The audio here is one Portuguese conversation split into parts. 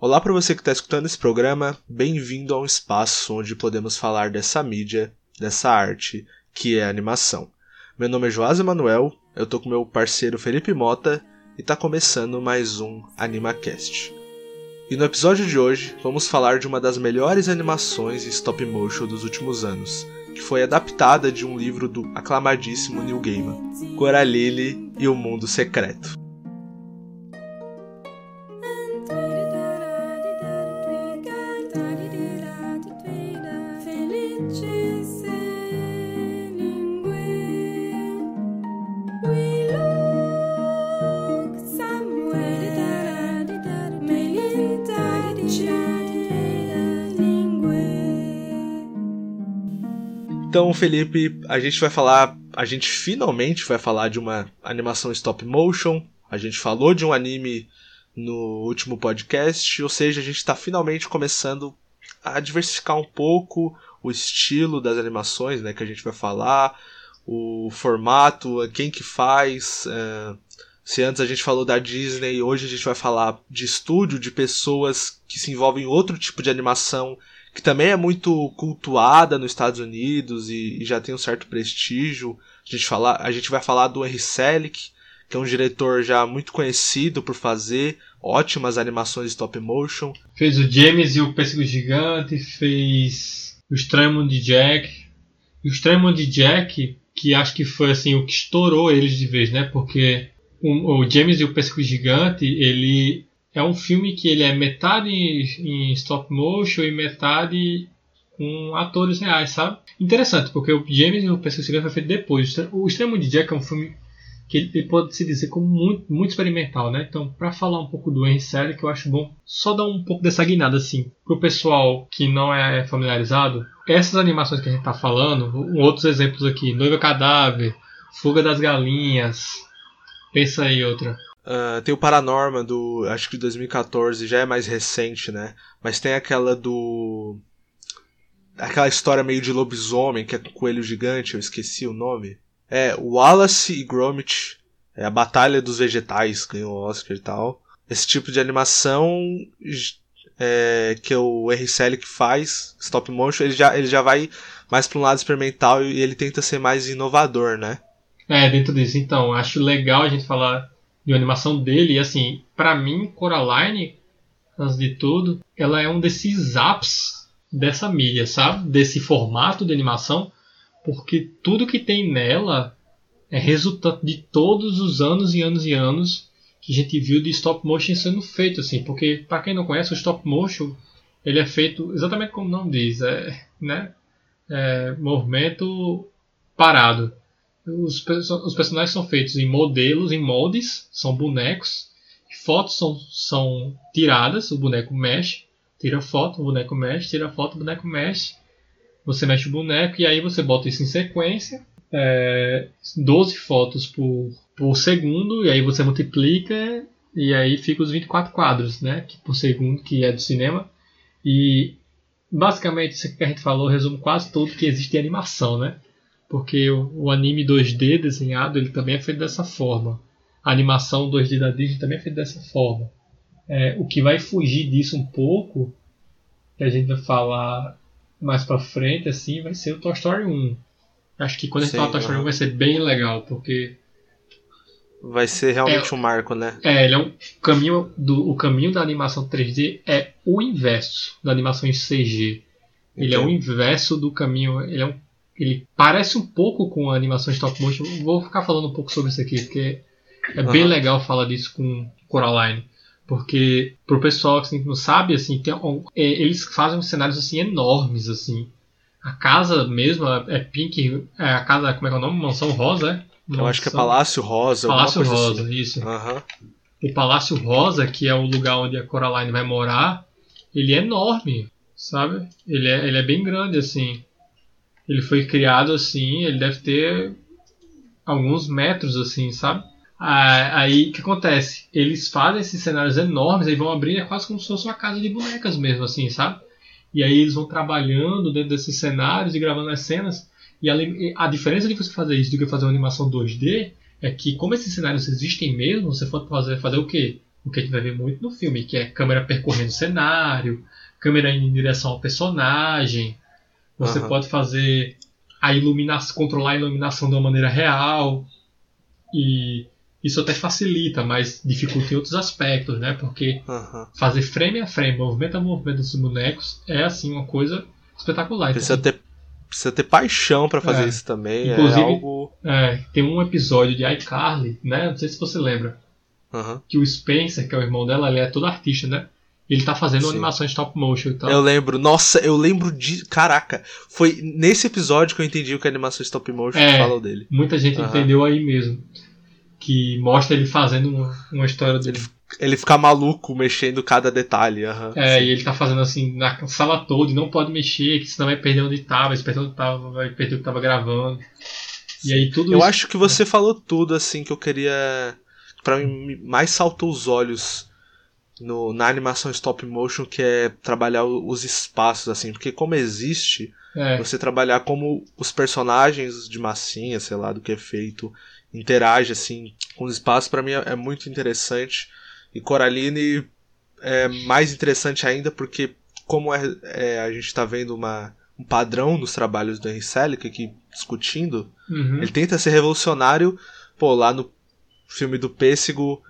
Olá para você que está escutando esse programa, bem-vindo a um espaço onde podemos falar dessa mídia, dessa arte, que é a animação. Meu nome é Joás Emanuel, eu tô com meu parceiro Felipe Mota e tá começando mais um AnimaCast. E no episódio de hoje vamos falar de uma das melhores animações em stop motion dos últimos anos, que foi adaptada de um livro do aclamadíssimo Neil Gaiman, Coraline e o Mundo Secreto. Felipe, a gente vai falar, a gente finalmente vai falar de uma animação stop motion. A gente falou de um anime no último podcast, ou seja, a gente está finalmente começando a diversificar um pouco o estilo das animações, né, que a gente vai falar, o formato, quem que faz. Uh, se antes a gente falou da Disney, hoje a gente vai falar de estúdio, de pessoas que se envolvem em outro tipo de animação que também é muito cultuada nos Estados Unidos e, e já tem um certo prestígio. A gente, fala, a gente vai falar do Henry Selick, que é um diretor já muito conhecido por fazer ótimas animações stop motion. Fez o James e o Pêssego Gigante, fez o Estranho de Jack. E o Estranho de Jack, que acho que foi assim o que estourou eles de vez, né? Porque o, o James e o Pêssego Gigante, ele é um filme que ele é metade em stop motion e metade com atores reais, sabe? Interessante, porque o James e o Pesquisa foi feito depois. O Extremo de Jack é um filme que ele, pode se dizer como muito, muito experimental, né? Então, para falar um pouco do Henry Selick, que eu acho bom só dar um pouco dessa guinada assim, pro pessoal que não é familiarizado. Essas animações que a gente tá falando, outros exemplos aqui, Noiva Cadáver, Fuga das Galinhas, pensa aí outra. Uh, tem o Paranorma do. Acho que 2014, já é mais recente, né? Mas tem aquela do. Aquela história meio de lobisomem, que é com coelho gigante, eu esqueci o nome. É, Wallace e Gromit. É a Batalha dos Vegetais, ganhou o Oscar e tal. Esse tipo de animação é, que o R. Selick faz, stop motion, ele já, ele já vai mais para um lado experimental e ele tenta ser mais inovador, né? É, dentro disso. Então, acho legal a gente falar de animação dele. E assim, para mim, Coraline, antes de tudo, ela é um desses apps dessa mídia, sabe? Desse formato de animação, porque tudo que tem nela é resultado de todos os anos e anos e anos que a gente viu de stop motion sendo feito assim, porque para quem não conhece o stop motion, ele é feito exatamente como o nome diz, é, né? É, movimento parado. Os, os personagens são feitos em modelos, em moldes, são bonecos. Fotos são, são tiradas, o boneco mexe, tira foto, o boneco mexe, tira foto, o boneco mexe. Você mexe o boneco e aí você bota isso em sequência. É, 12 fotos por, por segundo, e aí você multiplica, e aí fica os 24 quadros né, por segundo, que é do cinema. E basicamente isso que a gente falou resume quase tudo que existe em animação, né? Porque o, anime 2D desenhado ele também é feito dessa forma. A animação 2D da Disney também é feita dessa forma. É, o que vai fugir disso um pouco, que a gente vai falar mais pra frente, assim, vai ser o Toy Story 1. Acho que quando a gente falar Toy Story 1 vai ser bem legal, porque. Vai ser realmente é, um marco, né? É, ele é um caminho do, o caminho da animação 3D é o inverso da animação em CG. Ele é o inverso do caminho. Ele é um ele parece um pouco com a animação stop motion. Vou ficar falando um pouco sobre isso aqui, porque é uhum. bem legal falar disso com Coraline. Porque pro pessoal que não sabe, assim, tem, é, eles fazem cenários assim enormes, assim. A casa mesmo é pink, é a casa, como é que é o nome? Mansão Rosa, é? Mansão... Eu acho que é Palácio Rosa. Palácio Rosa, assim. isso. Uhum. O Palácio Rosa, que é o lugar onde a Coraline vai morar, ele é enorme, sabe? Ele é, ele é bem grande, assim. Ele foi criado assim, ele deve ter alguns metros assim, sabe? Aí o que acontece? Eles fazem esses cenários enormes e vão abrir é quase como se fosse uma casa de bonecas mesmo, assim, sabe? E aí eles vão trabalhando dentro desses cenários e gravando as cenas. E a, a diferença de você fazer isso do que fazer uma animação 2D é que, como esses cenários existem mesmo, você pode fazer, fazer o quê? o que a gente vai ver muito no filme, que é câmera percorrendo o cenário, câmera indo em direção ao personagem. Você Aham. pode fazer a iluminação, controlar a iluminação de uma maneira real. E isso até facilita, mas dificulta em outros aspectos, né? Porque Aham. fazer frame a frame, movimento a movimento dos bonecos é assim uma coisa espetacular. Precisa Então, ter, precisa ter paixão pra fazer É. isso também. Inclusive- é algo. é, tem um episódio de iCarly, né? Não sei se você lembra, Aham. que o Spencer, que é o irmão dela, ele é todo artista, né? Ele tá fazendo Sim. animação stop motion e tal. Eu lembro, nossa, eu lembro de. Caraca, foi nesse episódio que eu entendi o que a animação stop motion É. fala dele. Muita gente Aham. entendeu aí mesmo. Que mostra ele fazendo uma, uma história do. Ele Ele fica maluco mexendo cada detalhe. aham. É, e ele tá fazendo assim na sala toda e não pode mexer, que senão vai perder onde tava, se perder onde tava, vai perder o que tava gravando. E aí tudo Eu isso. acho que você falou tudo assim que eu queria. Pra mim, mais saltou os olhos no, na animação stop motion, que é trabalhar os espaços, assim. Porque como existe, É, você trabalhar como os personagens de massinha, sei lá, do que é feito, interage, assim, com os espaços, pra mim é, é muito interessante. E Coraline é mais interessante ainda porque, como é, é, a gente tá vendo uma, um padrão nos trabalhos do Henry Selick aqui discutindo, uhum. ele tenta ser revolucionário, pô, lá no filme do Pêssego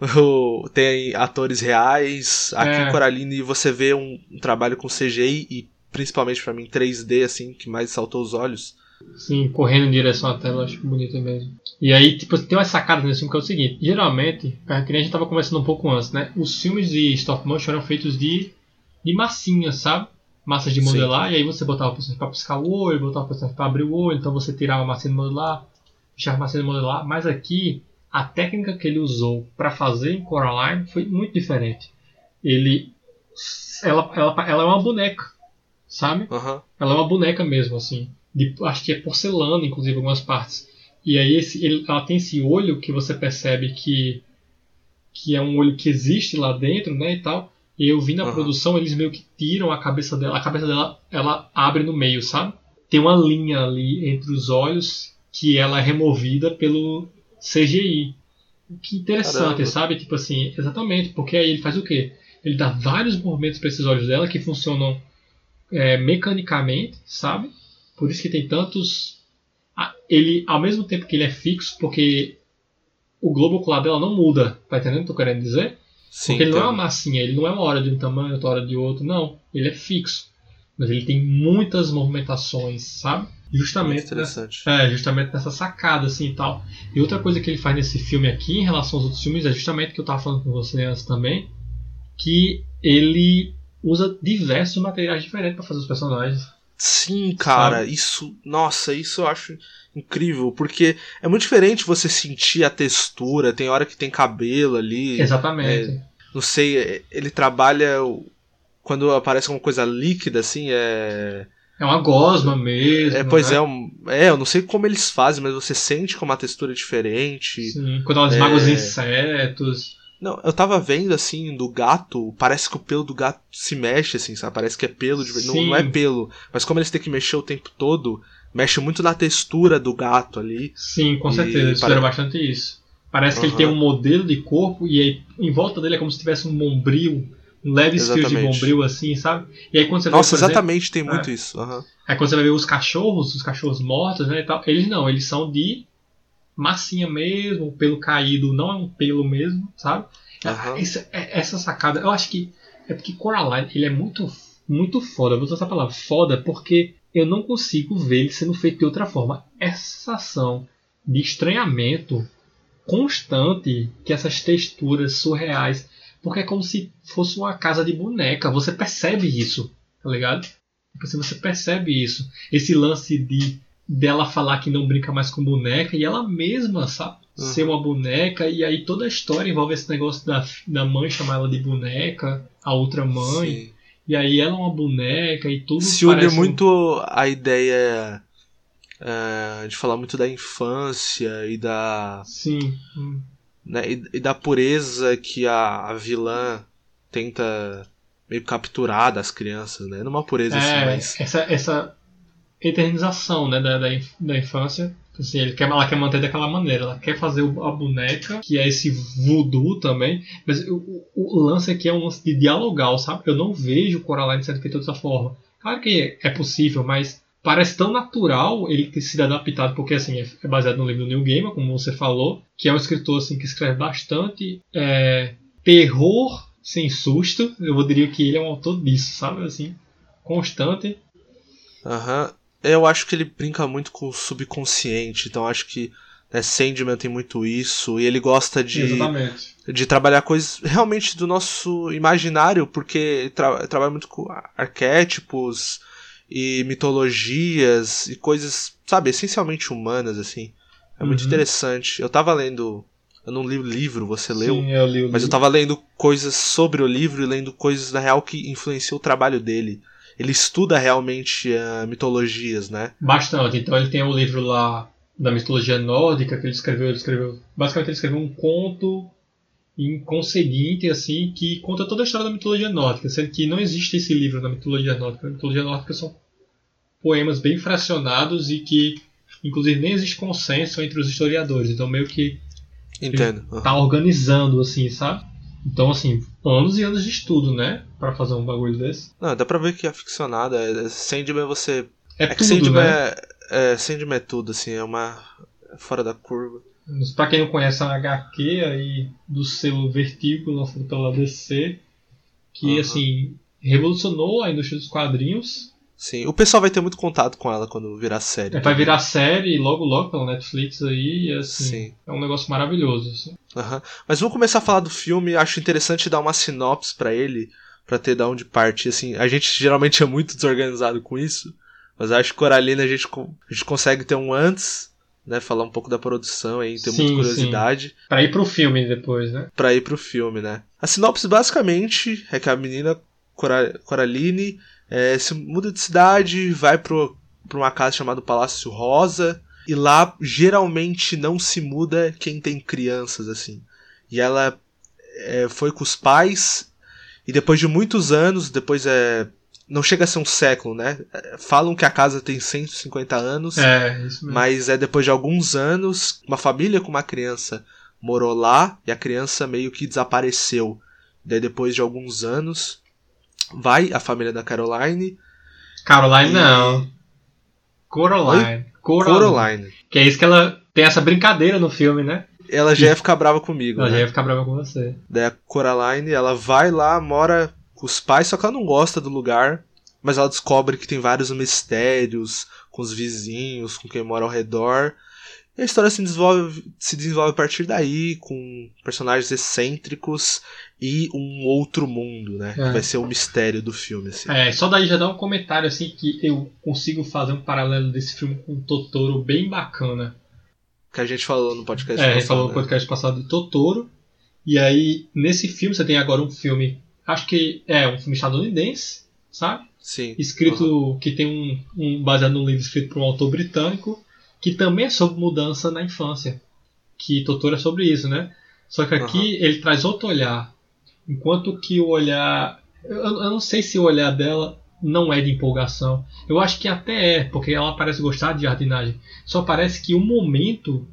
tem atores reais, aqui É. em Coraline você vê um, um trabalho com CGI e principalmente pra mim 3D assim, que mais saltou os olhos. Sim, correndo em direção à tela, acho bonito mesmo. E aí, tipo, tem umas sacadas nesse filme que é o seguinte: geralmente, que nem a gente tava conversando um pouco antes, né? Os filmes de stop motion eram feitos de, de massinhas, sabe? Massas de Sim. modelar, e aí você botava o personagem pra piscar o olho, botava o personagem pra abrir o olho, então você tirava a massinha de modelar, puxava a massinha de modelar. Mas aqui, a técnica que ele usou pra fazer em Coraline foi muito diferente. Ele. Ela, ela, ela é uma boneca, sabe? Aham. Ela é uma boneca mesmo, assim. De- acho que é porcelana, inclusive, algumas partes. E aí esse, ele- ela tem esse olho que você percebe que, que é um olho que existe lá dentro, né, e tal. E eu vi na Aham. produção, eles meio que tiram a cabeça dela. A cabeça dela, ela abre no meio, sabe? Tem uma linha ali entre os olhos que ela é removida pelo CGI. Que interessante, Caramba. sabe? Tipo assim, exatamente, porque aí ele faz o quê? Ele dá vários movimentos para esses olhos dela que funcionam é, mecanicamente, sabe? Por isso que tem tantos. Ele, ao mesmo tempo que ele é fixo, porque o globo ocular dela não muda, tá entendendo o que eu tô querendo dizer? Sim. Porque ele não é uma massinha, ele não é uma hora de um tamanho, outra hora de outro, não. Ele é fixo. Mas ele tem muitas movimentações, sabe? Justamente nessa, é, justamente nessa sacada, assim e tal. E outra coisa que ele faz nesse filme aqui, em relação aos outros filmes, é justamente o que eu tava falando com você antes também, que ele usa diversos materiais diferentes para fazer os personagens. Sim, cara, isso, nossa, isso eu acho incrível, porque é muito diferente você sentir a textura, tem hora que tem cabelo ali, Exatamente. não sei, é, ele trabalha quando aparece alguma coisa líquida assim, é, É uma gosma mesmo. é pois né? é, um, é, eu não sei como eles fazem, mas você sente com uma textura diferente. Sim, quando ela esmaga os É. insetos. Não, eu tava vendo assim do gato, parece que o pelo do gato se mexe assim, sabe? Parece que é pelo de não, não é pelo, mas como eles têm que mexer o tempo todo, mexe muito na textura do gato ali. Sim, com certeza. Eles fizeram bastante isso. Parece que ele tem um modelo de corpo e aí em volta dele é como se tivesse um bombril, um leve fio de Exatamente. bombril assim, sabe? E aí quando você Nossa, vê, por exemplo, exatamente, tem muito isso. aham. Aí quando você vai ver os cachorros, os cachorros mortos, né, e tal, eles não, eles são de massinha mesmo, o pelo caído não é um pelo mesmo, sabe? Aham. Essa, é- essa sacada, eu acho que é porque Coraline, ele é muito, muito foda, eu vou usar essa palavra, foda, porque eu não consigo ver ele sendo feito de outra forma. Essa sensação de estranhamento constante que essas texturas surreais, porque é como se fosse uma casa de boneca, você percebe isso, tá ligado? Assim, você percebe isso. Esse lance de dela falar que não brinca mais com boneca e ela mesma, sabe? Uhum. Ser uma boneca e aí toda a história envolve esse negócio da, da mãe chamar ela de boneca, a outra mãe, Sim. e aí ela é uma boneca e tudo Se une um- muito a ideia é, de falar muito da infância e da, Sim. Né, e, e da pureza que a, a vilã tenta meio capturar das crianças, né? Não uma pureza assim, É, mas essa, essa eternização né, da, da infância Assim, ele quer, ela quer manter daquela maneira. Ela quer fazer a boneca, que é esse voodoo também. Mas o, o, lance aqui é um lance de dialogal, sabe? Eu não vejo Coraline sendo feito dessa forma. Claro que é possível, mas parece tão natural ele ter sido adaptado, porque assim, é, é baseado no livro do Neil Gaiman, como você falou, que é um escritor assim, que escreve bastante é, terror sem susto. Eu diria que ele é um autor disso, sabe? Assim, constante. Aham. Uhum. Eu acho que ele brinca muito com o subconsciente, então acho que né, Sandman tem muito isso, e ele gosta de, Exatamente. de trabalhar coisas realmente do nosso imaginário, porque ele tra trabalha muito com arquétipos e mitologias e coisas, sabe, essencialmente humanas, assim. É muito uhum. interessante. Eu tava lendo. Eu não li o livro, você leu. Sim, eu li o mas livro. eu tava lendo coisas sobre o livro e lendo coisas na real que influenciou o trabalho dele ele estuda realmente uh, mitologias, né? Bastante. Então ele tem o um livro lá da mitologia nórdica que ele escreveu, ele escreveu, basicamente ele escreveu um conto inconseguinte assim que conta toda a história da mitologia nórdica, sendo que não existe esse livro na mitologia nórdica. A mitologia nórdica são poemas bem fracionados e que inclusive nem existe consenso entre os historiadores. Então meio que Entendo. Tá organizando assim, sabe? Então, assim, anos e anos de estudo, né? Pra fazer um bagulho desse. Não, dá pra ver que é ficcionada. É, Sandman você. É, é tudo, Sandman né? é, é, Sandman é tudo, assim, é uma. É fora da curva. Mas pra quem não conhece a HQ aí do selo Vertigo, lançado pela DC, que, uhum. assim, revolucionou a indústria dos quadrinhos Sim, o pessoal vai ter muito contato com ela quando virar série. É, vai virar série logo logo pela Netflix aí, e assim, Sim. é um negócio maravilhoso. Assim. Uhum. Mas vamos começar a falar do filme, acho interessante dar uma sinopse para ele, para ter da onde parte, assim, a gente geralmente é muito desorganizado com isso, mas acho que Coralina a gente, a gente consegue ter um antes, né, falar um pouco da produção aí, ter sim, muita curiosidade. Sim. Pra ir pro filme depois, né? Pra ir pro filme, né? A sinopse basicamente é que a menina Coraline é, se muda de cidade, vai pro, pra uma casa chamada Palácio Rosa, e lá geralmente não se muda quem tem crianças, assim. E ela é, foi com os pais, e depois de muitos anos, depois é. Não chega a ser um século, né? Falam que a casa tem 150 anos, é, isso mesmo. mas é depois de alguns anos, uma família com uma criança morou lá e a criança meio que desapareceu. Daí depois de alguns anos, vai a família da Caroline. Caroline e... não. Coraline. Coraline. Coraline. Que é isso que ela tem essa brincadeira no filme, né? Ela já ia ficar brava comigo. Ela né? já ia ficar brava com você. Daí a Coraline, ela vai lá, mora com os pais, só que ela não gosta do lugar. Mas ela descobre que tem vários mistérios com os vizinhos, com quem mora ao redor. E a história se desenvolve, se desenvolve a partir daí, com personagens excêntricos e um outro mundo, né? É. Que vai ser o mistério do filme, assim. É, só daí já dá um comentário, assim, que eu consigo fazer um paralelo desse filme com Totoro bem bacana. Que a gente falou no podcast é, passado. a gente falou né? no podcast passado de Totoro. E aí, nesse filme, você tem agora um filme, acho que é um filme estadunidense, sabe? Sim. Escrito, uhum. que tem um, um, baseado num livro escrito por um autor britânico, que também é sobre mudança na infância. Que Totoro é sobre isso, né? Só que aqui uhum. ele traz outro olhar Enquanto que o olhar. Eu, eu, não sei se o olhar dela não é de empolgação. Eu acho que até é, porque ela parece gostar de jardinagem. Só parece que o momento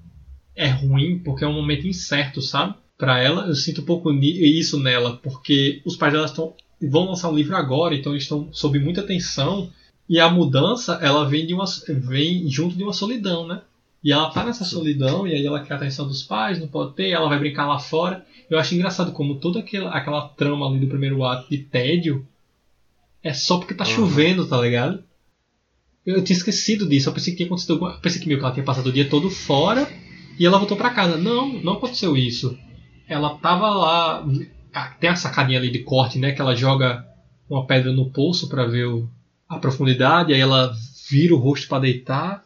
é ruim, porque é um momento incerto, sabe? Para ela, eu sinto um pouco isso nela, porque os pais dela estão, vão lançar um livro agora, então eles estão sob muita tensão. E a mudança, ela vem, de uma, vem junto de uma solidão, né? E ela tá nessa solidão, e aí ela quer a atenção dos pais, não pode ter, ela vai brincar lá fora. Eu acho engraçado como toda aquela, aquela trama ali do primeiro ato de tédio é só porque tá uhum. chovendo, tá ligado? Eu tinha esquecido disso, eu pensei que tinha acontecido alguma... Eu pensei que meu, ela tinha passado o dia todo fora e ela voltou para casa. Não, não aconteceu isso. Ela tava lá. Tem a sacadinha ali de corte, né? Que ela joga uma pedra no poço para ver o... a profundidade, aí ela vira o rosto para deitar.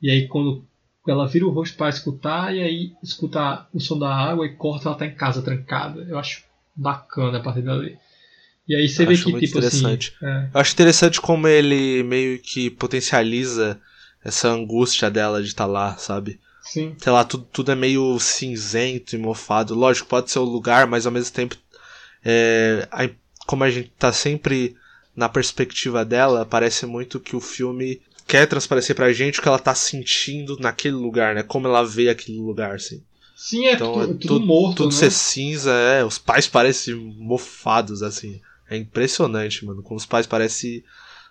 E aí quando ela vira o rosto para escutar e aí escuta o som da água e corta, ela tá em casa trancada. Eu acho bacana a partir dali. E aí você eu vê que, tipo assim. É. Eu acho interessante como ele meio que potencializa essa angústia dela de estar tá lá, sabe? Sim. Sei lá, tudo, tudo é meio cinzento e mofado. Lógico, pode ser o lugar, mas ao mesmo tempo. É, a, como a gente tá sempre na perspectiva dela, parece muito que o filme quer transparecer pra gente o que ela tá sentindo naquele lugar, né? Como ela vê aquele lugar, assim. Sim, é, Então, tudo, é tudo tudo- morto, Tudo né? ser cinza, é. Os pais parecem mofados, assim. É impressionante, mano. Como os pais parecem,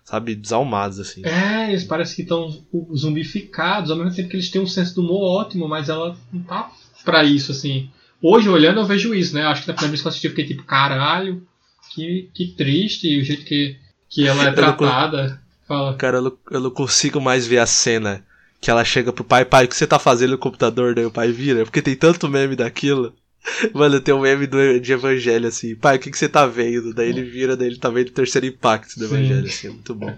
sabe, desalmados, assim. É, eles parecem que estão zumbificados, ao mesmo tempo que eles têm um senso do humor ótimo, mas ela não tá pra isso, assim. Hoje, olhando, eu vejo isso, né? Acho que na primeira vez que eu assisti, eu fiquei tipo, caralho, que, que triste, o jeito que, que ela é tratada. Fala. Cara, eu não, eu não consigo mais ver a cena que ela chega pro pai, pai, o que você tá fazendo no computador? Daí o pai vira, porque tem tanto meme daquilo. Mano, tem um meme do, de Evangelho assim, pai, o que, que você tá vendo? Daí ele vira, daí ele tá vendo o terceiro impacto do Sim. Evangelho, assim, é muito bom.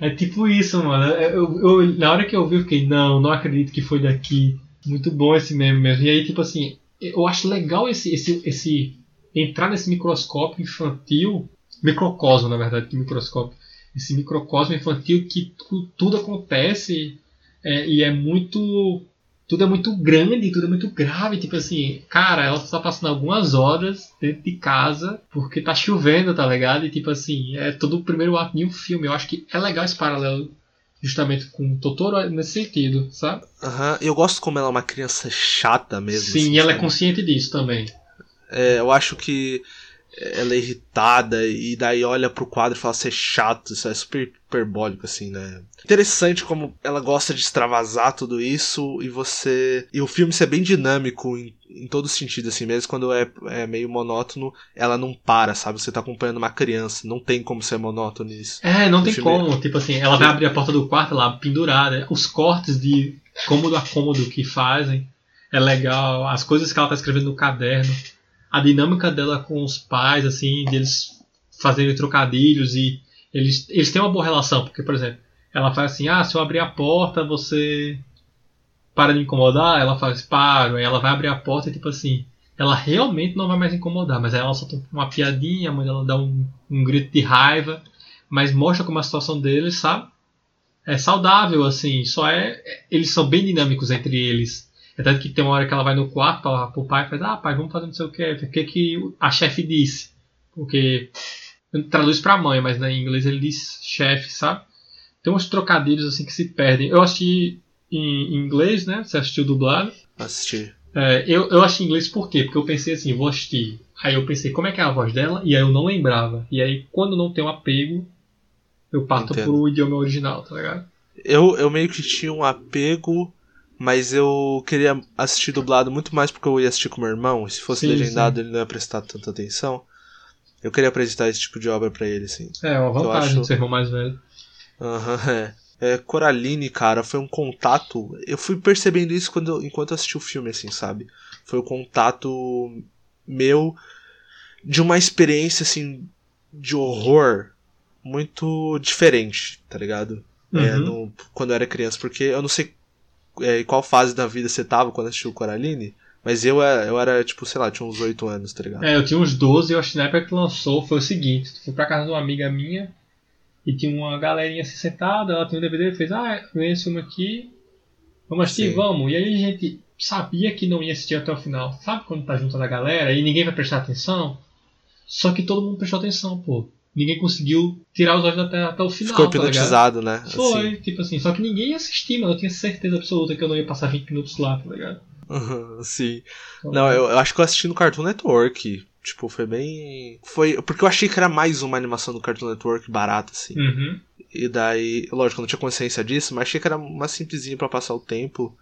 É tipo isso, mano. Eu, eu- na hora que eu vi, eu fiquei, não, não acredito que foi daqui. Muito bom esse meme mesmo. E aí, tipo assim, eu acho legal esse, esse, esse entrar nesse microscópio infantil, microcosmo, na verdade, que microscópio. Esse microcosmo infantil que tu- tudo acontece é, e é muito. Tudo é muito grande, tudo é muito grave. Tipo assim, cara, ela tá passando algumas horas dentro de casa porque tá chovendo, tá ligado? E tipo assim, é todo o primeiro ato de um filme. Eu acho que é legal esse paralelo justamente com o Totoro nesse sentido, sabe? Aham, eu gosto como ela é uma criança chata mesmo. Sim, assim, e ela é consciente disso também. É, eu acho que ela é irritada e daí olha pro quadro e fala ser chato, isso é super hiperbólico, assim, né? Interessante como ela gosta de extravasar tudo isso e você. E o filme ser bem dinâmico em, em todo sentido, assim, mesmo quando é, é meio monótono, ela não para, sabe? Você tá acompanhando uma criança, não tem como ser monótono isso. É, não tem filme- como. Tipo assim, ela vai abrir a porta do quarto lá, pendurada. Os cortes de cômodo a cômodo que fazem é legal. As coisas que ela tá escrevendo no caderno. A dinâmica dela com os pais, assim, deles fazerem trocadilhos e eles, eles têm uma boa relação. Porque, por exemplo, ela faz assim: ah, se eu abrir a porta, você para de incomodar? Ela faz, paro. Aí ela vai abrir a porta e, tipo assim, ela realmente não vai mais incomodar. Mas aí ela solta uma piadinha, a mãe dela dá um, um grito de raiva mas mostra como a situação deles, sabe? É saudável, assim, só é. Eles são bem dinâmicos entre eles. É tanto que tem uma hora que ela vai no quarto pra, pro pai e faz, ah, pai, vamos fazer não sei o que, o que, que a chefe disse. Porque traduz pra mãe, mas né, em inglês ele diz chefe, sabe? Tem uns trocadilhos assim que se perdem. Eu assisti em, inglês, né? Você assistiu dublado. Assistir. É, eu, eu achei inglês por quê? Porque eu pensei assim, vou assistir. Aí eu pensei, como é que é a voz dela? E aí eu não lembrava. E aí, quando não tem um apego, eu parto Entendo. pro idioma original, tá ligado? Eu, eu meio que tinha um apego, mas eu queria assistir dublado muito mais porque eu ia assistir com meu irmão. Se fosse Sim, legendado, ele não ia prestar tanta atenção. Eu queria apresentar esse tipo de obra pra ele, assim. É, uma vantagem acho- de ser irmão mais velho. Aham, é. É, Coraline, cara, foi um contato. Eu fui percebendo isso quando, enquanto eu assisti o filme, assim, sabe? Foi o contato meu de uma experiência, assim, de horror muito diferente, tá ligado? É, Uhum. no- quando eu era criança, porque eu não sei é, em qual fase da vida você tava quando assistiu Coraline, mas eu, é, eu era, tipo, sei lá, tinha uns 8 anos, tá ligado? É, eu tinha uns 12 e eu acho que na época que lançou foi o seguinte: fui pra casa de uma amiga minha e tinha uma galerinha assim sentada, ela tinha um DVD e fez, ah, vem esse filme aqui, vamos assistir, Sim. vamos. E aí a gente sabia que não ia assistir até o final. Sabe quando tá junto da galera e ninguém vai prestar atenção? Só que todo mundo prestou atenção, pô. Ninguém conseguiu tirar os olhos até, até o final. Ficou tá hipnotizado, né? Foi, Assim. tipo assim, só que ninguém ia assistir, mano. Eu tinha certeza absoluta que eu não ia passar 20 minutos lá, tá ligado? Sim. Então, Não, eu, eu acho que eu assisti no Cartoon Network. Tipo, foi bem. Foi. Porque eu achei que era mais uma animação do Cartoon Network barata, assim. Uhum. E daí. Lógico, eu não tinha consciência disso, mas achei que era uma simplesinha pra passar o tempo.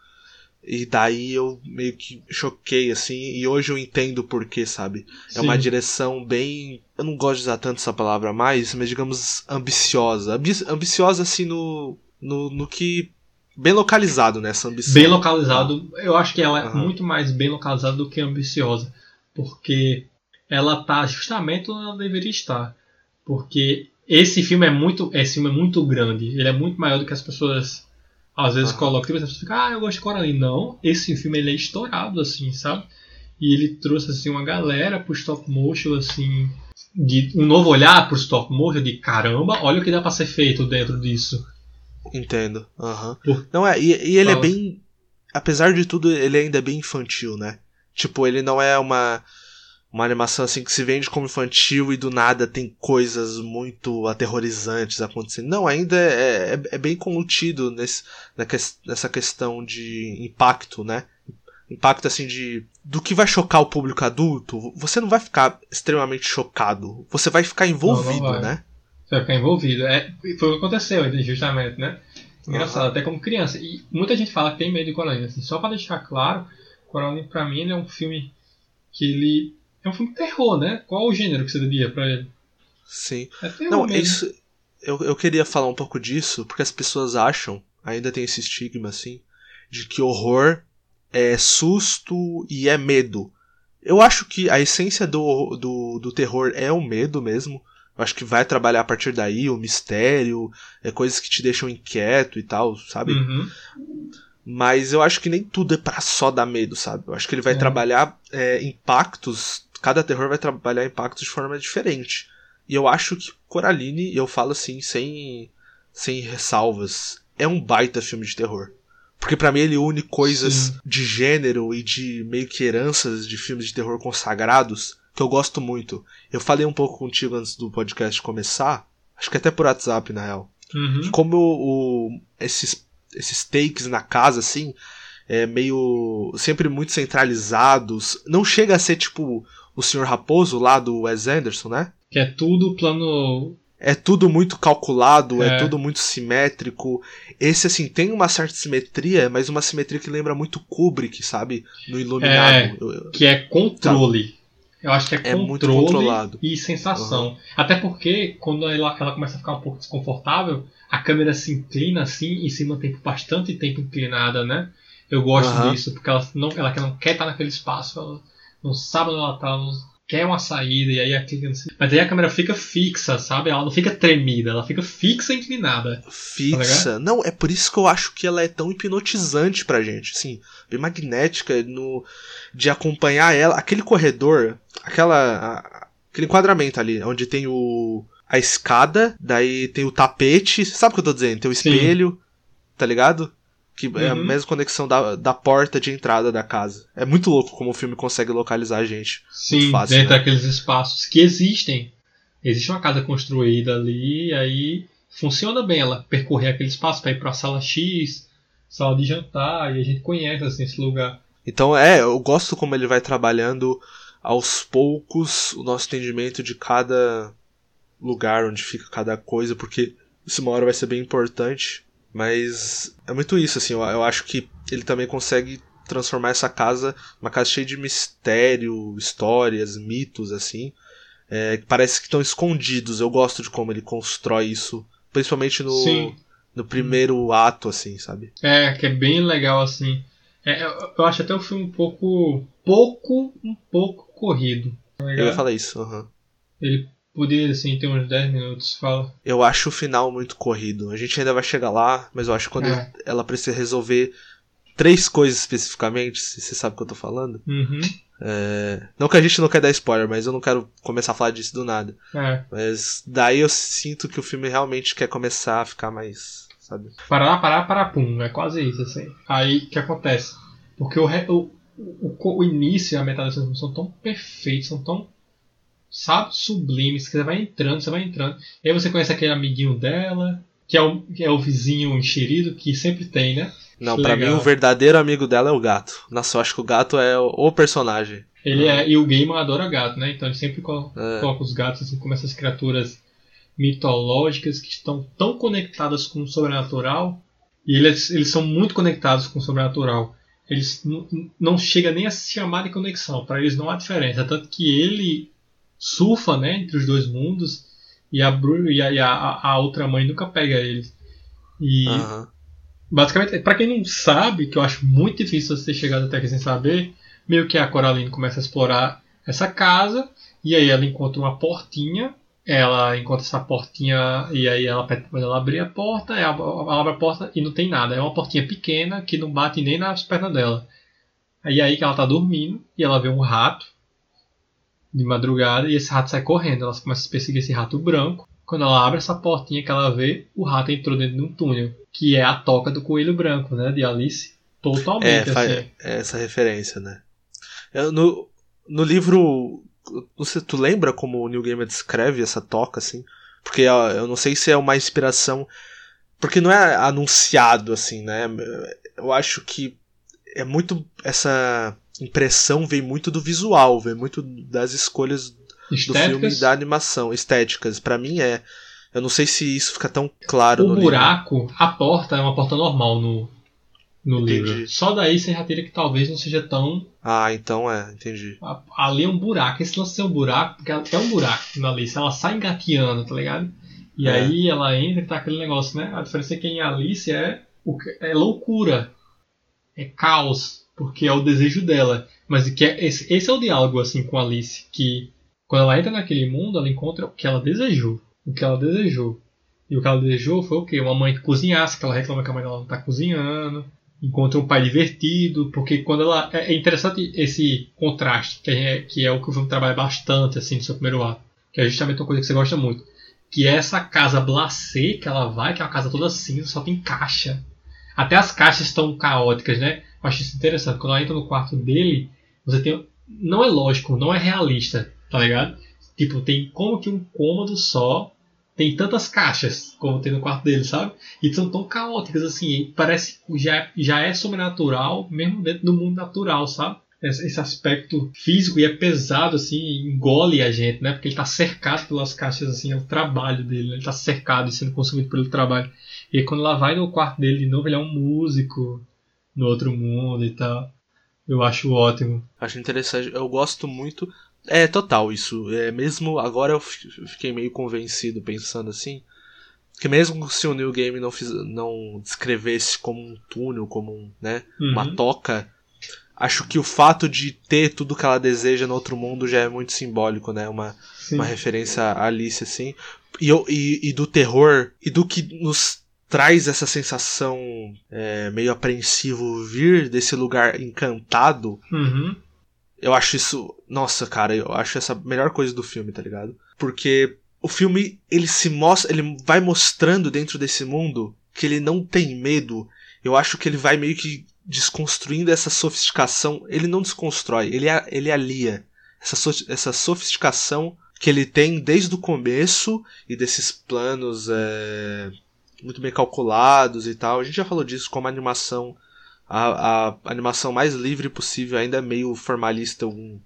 E daí eu meio que choquei, assim. E hoje eu entendo o porquê, sabe? É uma Sim. direção bem. Eu não gosto de usar tanto essa palavra mais, mas digamos ambiciosa. Ambi- ambiciosa, assim, no. No, no que. Bem localizado nessa ambição. Bem localizado. Eu acho que ela é Aham. muito mais bem localizada do que ambiciosa. Porque ela tá justamente onde ela deveria estar. Porque esse filme é muito. Esse filme é muito grande. Ele é muito maior do que as pessoas às vezes Aham. colocam. Tipo, pessoas ficam, ah, eu gosto de Coraline. Não, esse filme ele é estourado, assim, sabe? E ele trouxe assim, uma galera pro stop motion, assim. De um novo olhar pro stop motion de caramba, olha o que dá pra ser feito dentro disso. Entendo. Aham. Por- Não é, e, e ele é Fala. bem. Apesar de tudo, ele ainda é bem infantil, né? Tipo, ele não é uma. Uma animação assim que se vende como infantil e do nada tem coisas muito aterrorizantes acontecendo. Não, ainda é, é, é bem contido nesse, nessa questão de impacto, né? Impacto assim de do que vai chocar o público adulto. Você não vai ficar extremamente chocado. Você vai ficar envolvido, não, não né? Você vai ficar envolvido. É, foi o que aconteceu, justamente, né? Engraçado, uhum. até como criança. E muita gente fala que tem medo de Coraline. Assim, só para deixar claro, Coraline pra mim ele é um filme que ele é um filme de terror, né? Qual o gênero que você daria pra ele? Sim. É terror Não, mesmo. isso. Eu, eu queria falar um pouco disso, porque as pessoas acham, ainda tem esse estigma assim, de que horror é susto e é medo. Eu acho que a essência do, do, do terror é o medo mesmo. Eu acho que vai trabalhar a partir daí, o mistério, é coisas que te deixam inquieto e tal, sabe? Uhum. Mas eu acho que nem tudo é para só dar medo, sabe? Eu acho que ele vai é. trabalhar é, impactos cada terror vai trabalhar impactos de forma diferente. E eu acho que Coraline, eu falo assim, sem, sem ressalvas, é um baita filme de terror. Porque para mim ele une coisas Sim. de gênero e de meio que heranças de filmes de terror consagrados que eu gosto muito. Eu falei um pouco contigo antes do podcast começar, acho que até por WhatsApp na real. Uhum. Como o, esses, esses takes na casa, assim, é meio. sempre muito centralizados. Não chega a ser tipo o Sr. Raposo lá do Wes Anderson, né? Que é tudo plano. É tudo muito calculado, é. é tudo muito simétrico. Esse, assim, tem uma certa simetria, mas uma simetria que lembra muito Kubrick, sabe? No Iluminado. É, que é controle. Eu acho que é, é controle e sensação. Uhum. Até porque, quando ela, ela começa a ficar um pouco desconfortável, a câmera se inclina assim e se mantém por bastante tempo inclinada, né? Eu gosto uhum. disso, porque ela não, ela não quer estar naquele espaço. Ela, sabe onde ela tá, quer uma saída, e aí a Mas aí a câmera fica fixa, sabe? Ela não fica tremida, ela fica fixa e inclinada. Fixa. Tá não, é por isso que eu acho que ela é tão hipnotizante pra gente, assim, bem magnética no de acompanhar ela, aquele corredor, aquela a, aquele enquadramento ali, onde tem o a escada, daí tem o tapete, sabe o que eu tô dizendo? Tem o espelho, Sim. tá ligado? Que uhum. é a uhum. mesma conexão da, da porta de entrada da casa. É muito louco como o filme consegue localizar a gente. Sim, fácil, dentro né? daqueles espaços que existem. Existe uma casa construída ali, e aí funciona bem ela percorrer aquele espaço para ir para a sala X, sala de jantar, e a gente conhece assim, esse lugar. Então é, eu gosto como ele vai trabalhando aos poucos o nosso entendimento de cada lugar onde fica cada coisa, porque isso uma hora vai ser bem importante. Mas é muito isso, assim, eu, eu acho que ele também consegue transformar essa casa uma casa cheia de mistério, histórias, mitos, assim, é, parece que estão escondidos. Eu gosto de como ele constrói isso, principalmente no, no primeiro ato, assim, sabe? É, que é bem legal, assim. É, eu, acho até o filme um pouco. pouco, um pouco corrido. Tá eu ia falar isso, uhum. Ele Podia, assim, ter uns 10 minutos, fala. Eu acho o final muito corrido. A gente ainda vai chegar lá, mas eu acho que quando é. ela precisa resolver três coisas especificamente, se você sabe o que eu tô falando. Uhum. É... Não que a gente não quer dar spoiler, mas eu não quero começar a falar disso do nada. É. Mas daí eu sinto que o filme realmente quer começar a ficar mais. Sabe? Parar, parar, parar, pum. É quase isso, assim. Aí o que acontece? Porque o, o, o, o início e a metade dessa são tão perfeitos, são tão sabe, sublimes, que você vai entrando, você vai entrando. E aí você conhece aquele amiguinho dela, que é o, que é o vizinho enxerido, que sempre tem, né? Não, para mim o verdadeiro amigo dela é o gato. Nossa, eu acho que o gato é o, personagem. Ele é, e o Gaiman adora gato, né? Então ele sempre coloca, é. coloca os gatos assim como essas criaturas mitológicas que estão tão conectadas com o sobrenatural. E eles, eles são muito conectados com o sobrenatural. Eles não chega nem a se chamar de conexão. Para eles não há diferença. Tanto que ele surfa, né, entre os dois mundos e a e a, a, a outra mãe nunca pega ele. E uhum. basicamente, para quem não sabe, que eu acho muito difícil você ter chegado até aqui sem saber, meio que a Coraline começa a explorar essa casa e aí ela encontra uma portinha ela encontra essa portinha e aí ela pede ela abrir a porta, ela, abre a porta e não tem nada. É uma portinha pequena que não bate nem nas pernas dela. Aí aí que ela tá dormindo e ela vê um rato de madrugada e esse rato sai correndo. Ela começa a perseguir esse rato branco. Quando ela abre essa portinha que ela vê, o rato entrou dentro de um túnel, que é a toca do coelho branco, né, de Alice. Totalmente é, assim. É essa referência, né? Eu, no, no livro Você, tu lembra como o Neil Gaiman descreve essa toca, assim? Porque eu não sei se é uma inspiração. Porque não é anunciado, assim, né? Eu acho que é muito. Essa impressão vem muito do visual, vem muito das escolhas Estéticas. do filme e da animação, estéticas. para mim é. Eu não sei se isso fica tão claro o no buraco, livro. a porta é uma porta normal no, no entendi. livro. Só daí você já teria que talvez não seja tão. Ah, então é, entendi. Ali é um buraco. Esse lance é um buraco, porque é um buraco na Alice. Ela sai engateando, tá ligado? E é. aí ela entra e tá aquele negócio, né? A diferença é que em Alice é, é loucura. É caos. Porque é o desejo dela. Mas que é, esse, esse é o diálogo assim com Alice. Que quando ela entra naquele mundo, ela encontra o que ela desejou. O que ela desejou. E o que ela desejou foi o quê? Uma mãe que cozinhasse, que ela reclama que a mãe dela não tá cozinhando encontra um pai divertido, porque quando ela é, é interessante esse contraste que é, que é o que o filme trabalha bastante assim no seu primeiro ato, que é justamente uma coisa que você gosta muito, que é essa casa blasé que ela vai, que é uma casa toda cinza, só tem caixa. Até as caixas estão caóticas, né? Eu isso interessante. Quando ela entra no quarto dele, você tem não é lógico, não é realista, tá ligado? Tipo, tem como que um cômodo só tem tantas caixas como tem no quarto dele, sabe? E são tão caóticas assim, parece que já, já é sobrenatural, mesmo dentro do mundo natural, sabe? Esse aspecto físico e é pesado, assim, engole a gente, né? Porque ele tá cercado pelas caixas, assim, é o trabalho dele, né? ele tá cercado e sendo consumido pelo trabalho. E quando ela vai no quarto dele de novo, ele é um músico no outro mundo e tal. Eu acho ótimo. Acho interessante. Eu gosto muito é, total, isso. É, mesmo agora eu fiquei meio convencido pensando assim. Que mesmo se o New Game não, fiz, não descrevesse como um túnel, como um, né, uhum. uma toca, acho que o fato de ter tudo que ela deseja no outro mundo já é muito simbólico, né? Uma, uma referência a Alice, assim. E, e, e do terror, e do que nos traz essa sensação é, meio apreensivo vir desse lugar encantado. Uhum. Eu acho isso. Nossa, cara, eu acho essa a melhor coisa do filme, tá ligado? Porque o filme, ele se mostra. Ele vai mostrando dentro desse mundo que ele não tem medo. Eu acho que ele vai meio que desconstruindo essa sofisticação. Ele não desconstrói, ele, ele alia essa, so, essa sofisticação que ele tem desde o começo e desses planos é, muito bem calculados e tal. A gente já falou disso como a animação a, a animação mais livre possível, ainda é meio formalista um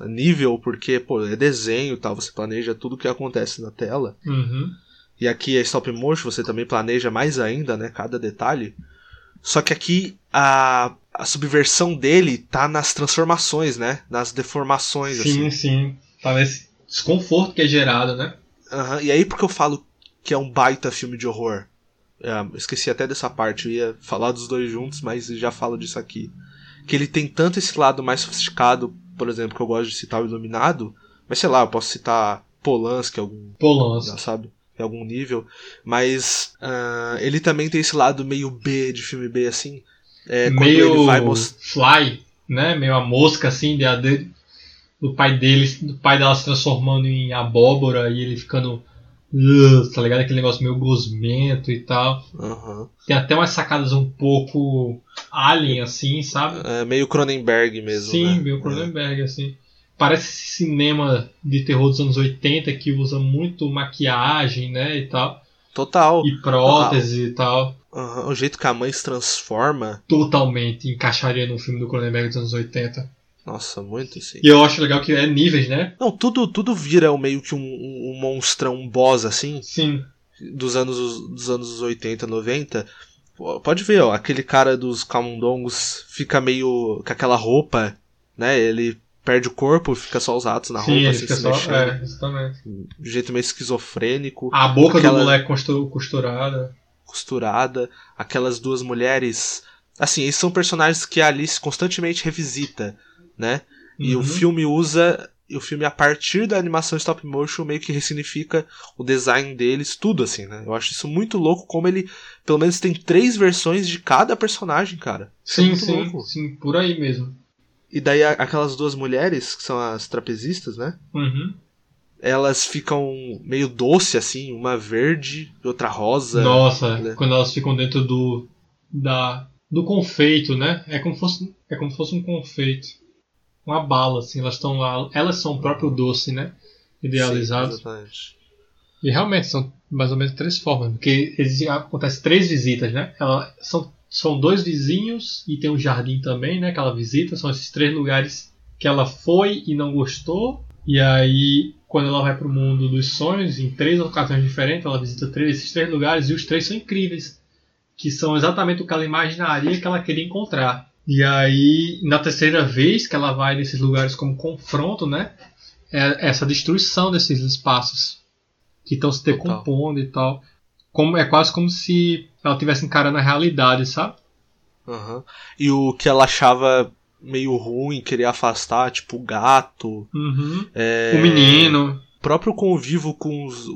nível, porque pô, é desenho tal, você planeja tudo o que acontece na tela. Uhum. E aqui é stop motion, você também planeja mais ainda, né? Cada detalhe. Só que aqui a, a subversão dele tá nas transformações, né? Nas deformações. Sim, assim. sim. Tá nesse desconforto que é gerado, né? Uhum. E aí porque eu falo que é um baita filme de horror. É, esqueci até dessa parte, eu ia falar dos dois juntos, mas já falo disso aqui. Que ele tem tanto esse lado mais sofisticado, por exemplo, que eu gosto de citar o Iluminado, mas sei lá, eu posso citar Polanski, algum. Polanski. Sabe? Em algum nível. Mas uh, ele também tem esse lado meio B, de filme B, assim. É, meio ele vai most... Fly, né? Meio a mosca, assim, de, de, do pai dele, do pai dela se transformando em abóbora e ele ficando tá ligado? Aquele negócio meio gosmento e tal. Uhum. Tem até umas sacadas um pouco alien, assim, sabe? É meio Cronenberg mesmo. Sim, né? meio Cronenberg, é. assim. Parece esse cinema de terror dos anos 80 que usa muito maquiagem, né? E tal. Total. E prótese e tal. Uhum. O jeito que a mãe se transforma. Totalmente encaixaria no filme do Cronenberg dos anos 80. Nossa, muito sim. E eu acho legal que é níveis, né? Não, tudo, tudo vira meio que um, um, um monstrão, um boss assim. Sim. Dos anos, dos anos 80, 90. Pode ver, ó, aquele cara dos camundongos fica meio com aquela roupa, né? Ele perde o corpo, fica só os atos na Sim, roupa, assim, fica se só, mexendo. É, exatamente. De jeito meio esquizofrênico. A boca aquela... do moleque costurada. Costurada. Aquelas duas mulheres. Assim, esses são personagens que a Alice constantemente revisita né? E uhum. o filme usa. O filme, a partir da animação stop motion, meio que ressignifica o design deles, tudo assim, né? Eu acho isso muito louco, como ele, pelo menos, tem três versões de cada personagem, cara. É sim, é sim, louco. sim, por aí mesmo. E daí aquelas duas mulheres, que são as trapezistas, né? Uhum. Elas ficam meio doce, assim, uma verde e outra rosa. Nossa, né? quando elas ficam dentro do. da. do confeito, né? É como fosse, é como se fosse um confeito. Uma bala, assim, elas estão lá, elas são o próprio doce, né? Idealizados. Sim. E realmente são mais ou menos três formas, porque existe, acontece três visitas, né? Ela, são, são dois vizinhos e tem um jardim também, né? Que ela visita, são esses três lugares que ela foi e não gostou. E aí, quando ela vai para o mundo dos sonhos, em três ocasiões diferentes, ela visita três, esses três lugares e os três são incríveis, que são exatamente o que ela imaginaria que ela queria encontrar. E aí, na terceira vez que ela vai nesses lugares como confronto, né? É essa destruição desses espaços que estão se decompondo Total. e tal. Como, é quase como se ela estivesse encarando a realidade, sabe? Uhum. E o que ela achava meio ruim, queria afastar, tipo o gato. Uhum. É... O menino. O próprio convívio com os,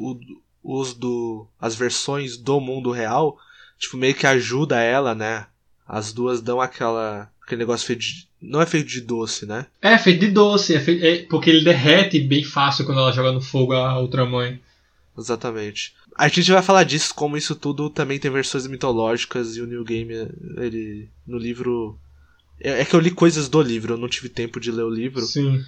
os do. as versões do mundo real, tipo, meio que ajuda ela, né? As duas dão aquela. aquele negócio feito de. Não é feito de doce, né? É feito de doce, é, feito, é porque ele derrete bem fácil quando ela joga no fogo a outra mãe. Exatamente. A gente vai falar disso, como isso tudo também tem versões mitológicas e o New Game, ele. no livro. É, é que eu li coisas do livro, eu não tive tempo de ler o livro. Sim.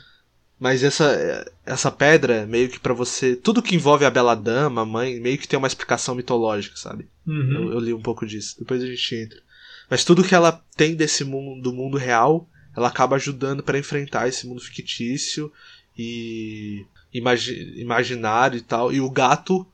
Mas essa, essa pedra, meio que para você. Tudo que envolve a Bela Dama, a mãe, meio que tem uma explicação mitológica, sabe? Uhum. Eu, eu, li um pouco disso. Depois a gente entra. Mas tudo que ela tem desse mundo, do mundo real, ela acaba ajudando para enfrentar esse mundo fictício e imagi imaginário e tal. E o gato.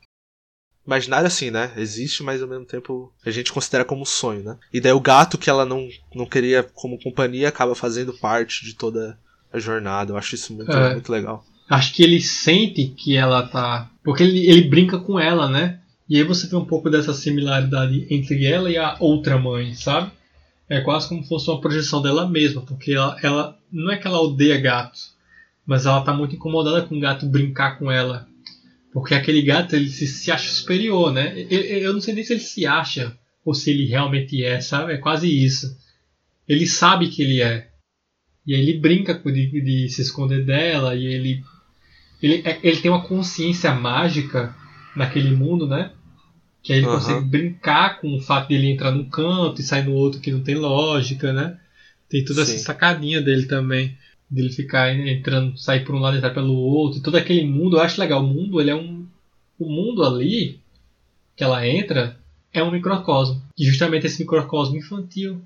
Imaginário assim, né? Existe, mas ao mesmo tempo a gente considera como sonho, né? E daí o gato que ela não, não queria como companhia acaba fazendo parte de toda a jornada. Eu acho isso muito, é. muito legal. Acho que ele sente que ela tá. Porque ele, ele brinca com ela, né? E aí você vê um pouco dessa similaridade entre ela e a outra mãe, sabe? É quase como se fosse uma projeção dela mesma, porque ela, ela não é que ela odeia gatos, mas ela tá muito incomodada com o gato brincar com ela. Porque aquele gato ele se, se acha superior, né? Eu, eu não sei nem se ele se acha ou se ele realmente é, sabe? É quase isso. Ele sabe que ele é. E aí ele brinca de, de se esconder dela e ele, ele, é, ele tem uma consciência mágica naquele mundo, né? Que aí ele uhum. consegue brincar com o fato de ele entrar num canto e sair no outro que não tem lógica, né? Tem toda Sim. essa sacadinha dele também dele ficar entrando, sair por um lado e entrar pelo outro, todo aquele mundo, eu acho legal. O mundo, ele é um. O mundo ali que ela entra é um microcosmo. E justamente esse microcosmo infantil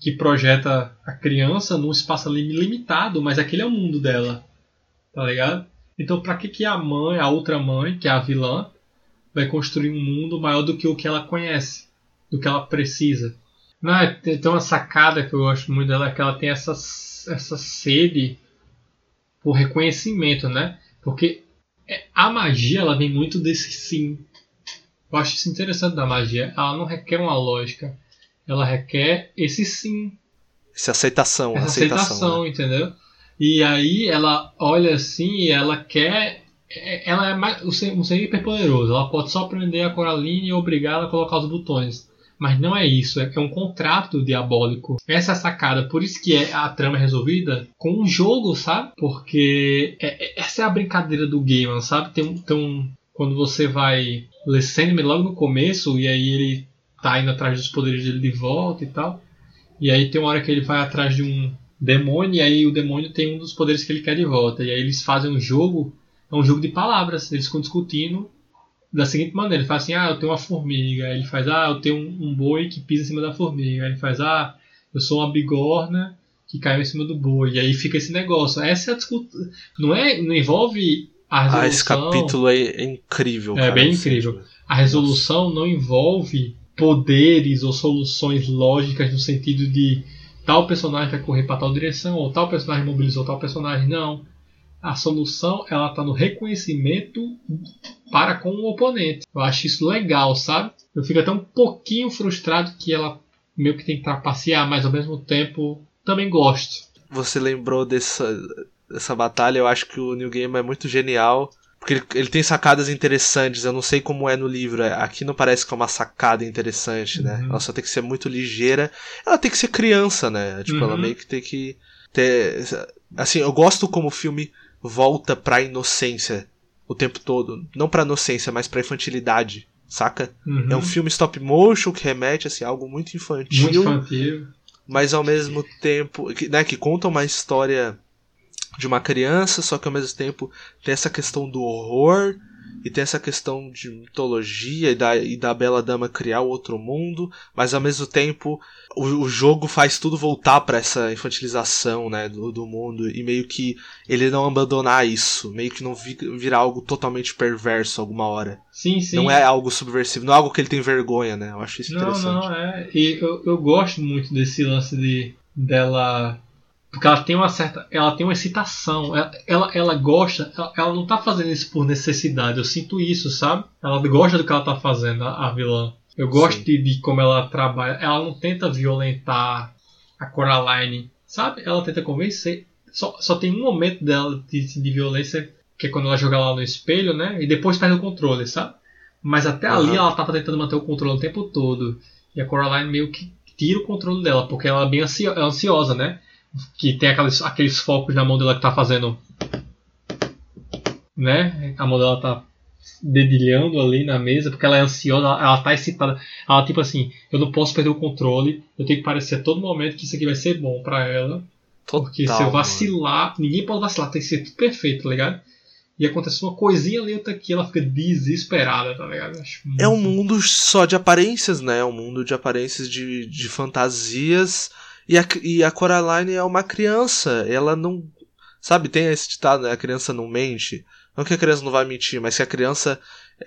que projeta a criança num espaço ali limitado, mas aquele é o mundo dela. Tá ligado? Então, pra que, que a mãe, a outra mãe, que é a vilã, vai construir um mundo maior do que o que ela conhece, do que ela precisa? Não, é, tem uma sacada que eu gosto muito dela, é que ela tem essas essa sede por reconhecimento, né? Porque é, a magia ela vem muito desse sim. Eu acho isso interessante da magia. Ela não requer uma lógica. Ela requer esse sim. Essa aceitação. Essa aceitação, aceitação né? entendeu? E aí ela olha assim e ela quer. É, ela é mais, ser hiper poderoso. Ela pode só prender a Coraline e obrigá-la a colocar os botões. Mas não é isso, é, é um contrato diabólico. Essa é a sacada, por isso que é, a trama é resolvida com um jogo, sabe? Porque é, é, essa é a brincadeira do game, sabe? Tem tem um, quando você vai ler logo no começo, e aí ele tá indo atrás dos poderes dele de volta e tal. E aí tem uma hora que ele vai atrás de um demônio, e aí o demônio tem um dos poderes que ele quer de volta. E aí eles fazem um jogo, é um jogo de palavras, eles ficam discutindo da seguinte maneira: ele faz assim, ah, eu tenho uma formiga. Ele faz, ah, eu tenho um, um boi que pisa em cima da formiga. Ele faz, ah, eu sou uma bigorna que caiu em cima do boi. E aí fica esse negócio. Essa é a discussão. Não, é, não envolve a resolução. Ah, esse capítulo é incrível. É cara, bem incrível. A resolução Nossa. não envolve poderes ou soluções lógicas no sentido de tal personagem vai correr para tal direção ou tal personagem mobilizou tal personagem. Não. A solução ela está no reconhecimento para com o oponente. Eu acho isso legal, sabe? Eu fico até um pouquinho frustrado que ela meio que tem que trapacear, mas ao mesmo tempo também gosto. Você lembrou dessa, dessa batalha? Eu acho que o New Game é muito genial. Porque ele, ele, tem sacadas interessantes, eu não sei como é no livro. Aqui não parece que é uma sacada interessante, né? Uhum. Ela só tem que ser muito ligeira. Ela tem que ser criança, né? Tipo, uhum. ela meio que tem que ter. Assim, eu gosto como o filme volta pra inocência o tempo todo. Não pra inocência, mas pra infantilidade, saca? Uhum. É um filme stop motion que remete assim, a algo muito infantil. Muito infantil. Mas ao mesmo tempo. Que, né, que conta uma história de uma criança, só que ao mesmo tempo tem essa questão do horror e tem essa questão de mitologia e da, e da Bela Dama criar outro mundo, mas ao mesmo tempo o, o jogo faz tudo voltar para essa infantilização né, do, do mundo e meio que ele não abandonar isso, meio que não vi, virar algo totalmente perverso alguma hora. Sim, sim. Não é algo subversivo, não é algo que ele tem vergonha, né? Eu acho isso não, interessante. Não, é. E eu, eu gosto muito desse lance de dela porque ela tem uma certa. Ela tem uma excitação. Ela, ela, ela gosta. Ela, ela, não tá fazendo isso por necessidade. Eu sinto isso, sabe? Ela gosta do que ela tá fazendo, a, a vilã. Eu gosto de, de, como ela trabalha. Ela não tenta violentar a Coraline, sabe? Ela tenta convencer. Só, só tem um momento dela de, de violência, que é quando ela joga lá no espelho, né? E depois perde o controle, sabe? Mas até uhum. ali ela tava tentando manter o controle o tempo todo. E a Coraline meio que tira o controle dela, porque ela é bem ansiosa, né? Que tem aqueles, aqueles focos na mão dela que tá fazendo. Né? A mão dela tá dedilhando ali na mesa, porque ela é ansiosa, ela, ela tá excitada. Ela, tipo assim, eu não posso perder o controle, eu tenho que parecer a todo momento que isso aqui vai ser bom para ela. Total, porque se eu vacilar, mano. ninguém pode vacilar, tem que ser tudo perfeito, tá ligado? E acontece uma coisinha ali, outra aqui, ela fica desesperada, tá ligado? É um mundo só de aparências, né? É um mundo de aparências de, de fantasias e a, e a Coraline é uma criança, ela não. Sabe, tem esse ditado, né? A criança não mente. Não que a criança não vai mentir, mas que a criança